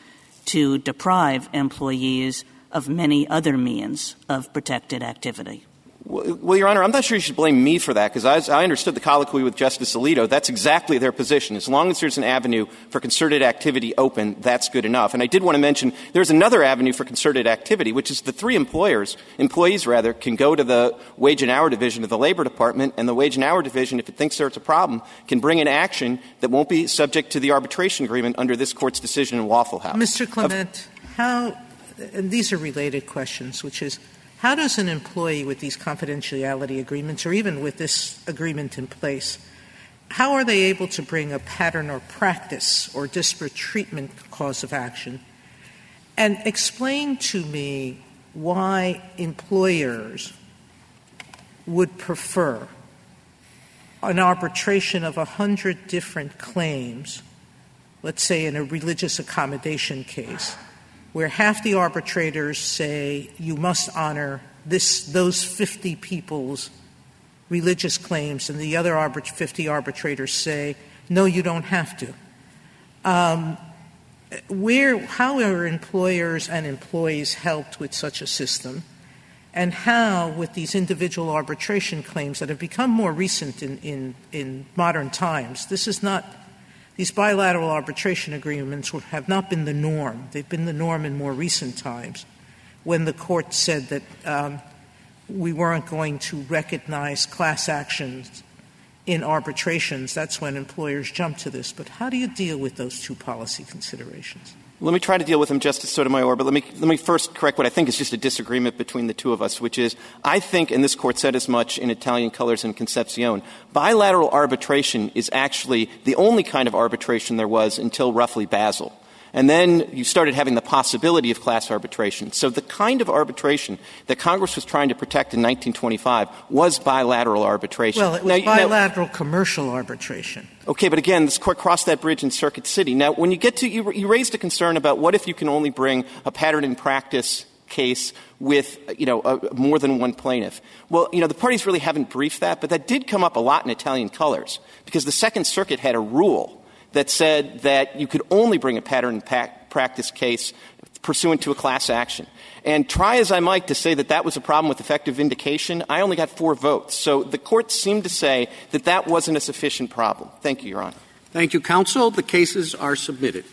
to deprive employees of many other means of protected activity. Well, Your Honor, I'm not sure you should blame me for that, because as I understood the colloquy with Justice Alito, that's exactly their position. As long as there's an avenue for concerted activity open, that's good enough. And I did want to mention there's another avenue for concerted activity, which is the three employers, employees rather, can go to the Wage and Hour Division of the Labor Department, and the Wage and Hour Division, if it thinks there's a problem, can bring an action that won't be subject to the arbitration agreement under this Court's decision in Waffle House. Mr. Clement, how, and these are related questions, which is how does an employee with these confidentiality agreements, or even with this agreement in place, how are they able to bring a pattern or practice or disparate treatment cause of action? And explain to me why employers would prefer an arbitration of a hundred different claims, let's say in a religious accommodation case, where half the arbitrators say you must honor this, those 50 people's religious claims, and the other arbit- 50 arbitrators say, no, you don't have to. Um, where, how are employers and employees helped with such a system? And how, with these individual arbitration claims that have become more recent in, in, in modern times, this is not these bilateral arbitration agreements have not been the norm. They've been the norm in more recent times when the court said that um, we weren't going to recognize class actions in arbitrations. That's when employers jump to this. But how do you deal with those two policy considerations? Let me try to deal with them, Justice Sotomayor, but let me, let me first correct what I think is just a disagreement between the two of us, which is I think, and this court said as much in Italian Colors and Concepcion, bilateral arbitration is actually the only kind of arbitration there was until roughly Bazzle. And then you started having the possibility of class arbitration. So the kind of arbitration that Congress was trying to protect in 1925 was bilateral arbitration. Well, it was now, bilateral now, commercial arbitration. Okay, but again, this court crossed that bridge in Circuit City. Now, when you get to, you, you raised a concern about what if you can only bring a pattern in practice case with, you know, more than one plaintiff. Well, you know, the parties really haven't briefed that, but that did come up a lot in Italian Colors because the Second Circuit had a rule that said that you could only bring a pattern practice case pursuant to a class action. And try as I might to say that that was a problem with effective vindication, I only got four votes. So the court seemed to say that that wasn't a sufficient problem. Thank you, Your Honor. Thank you, counsel. The cases are submitted.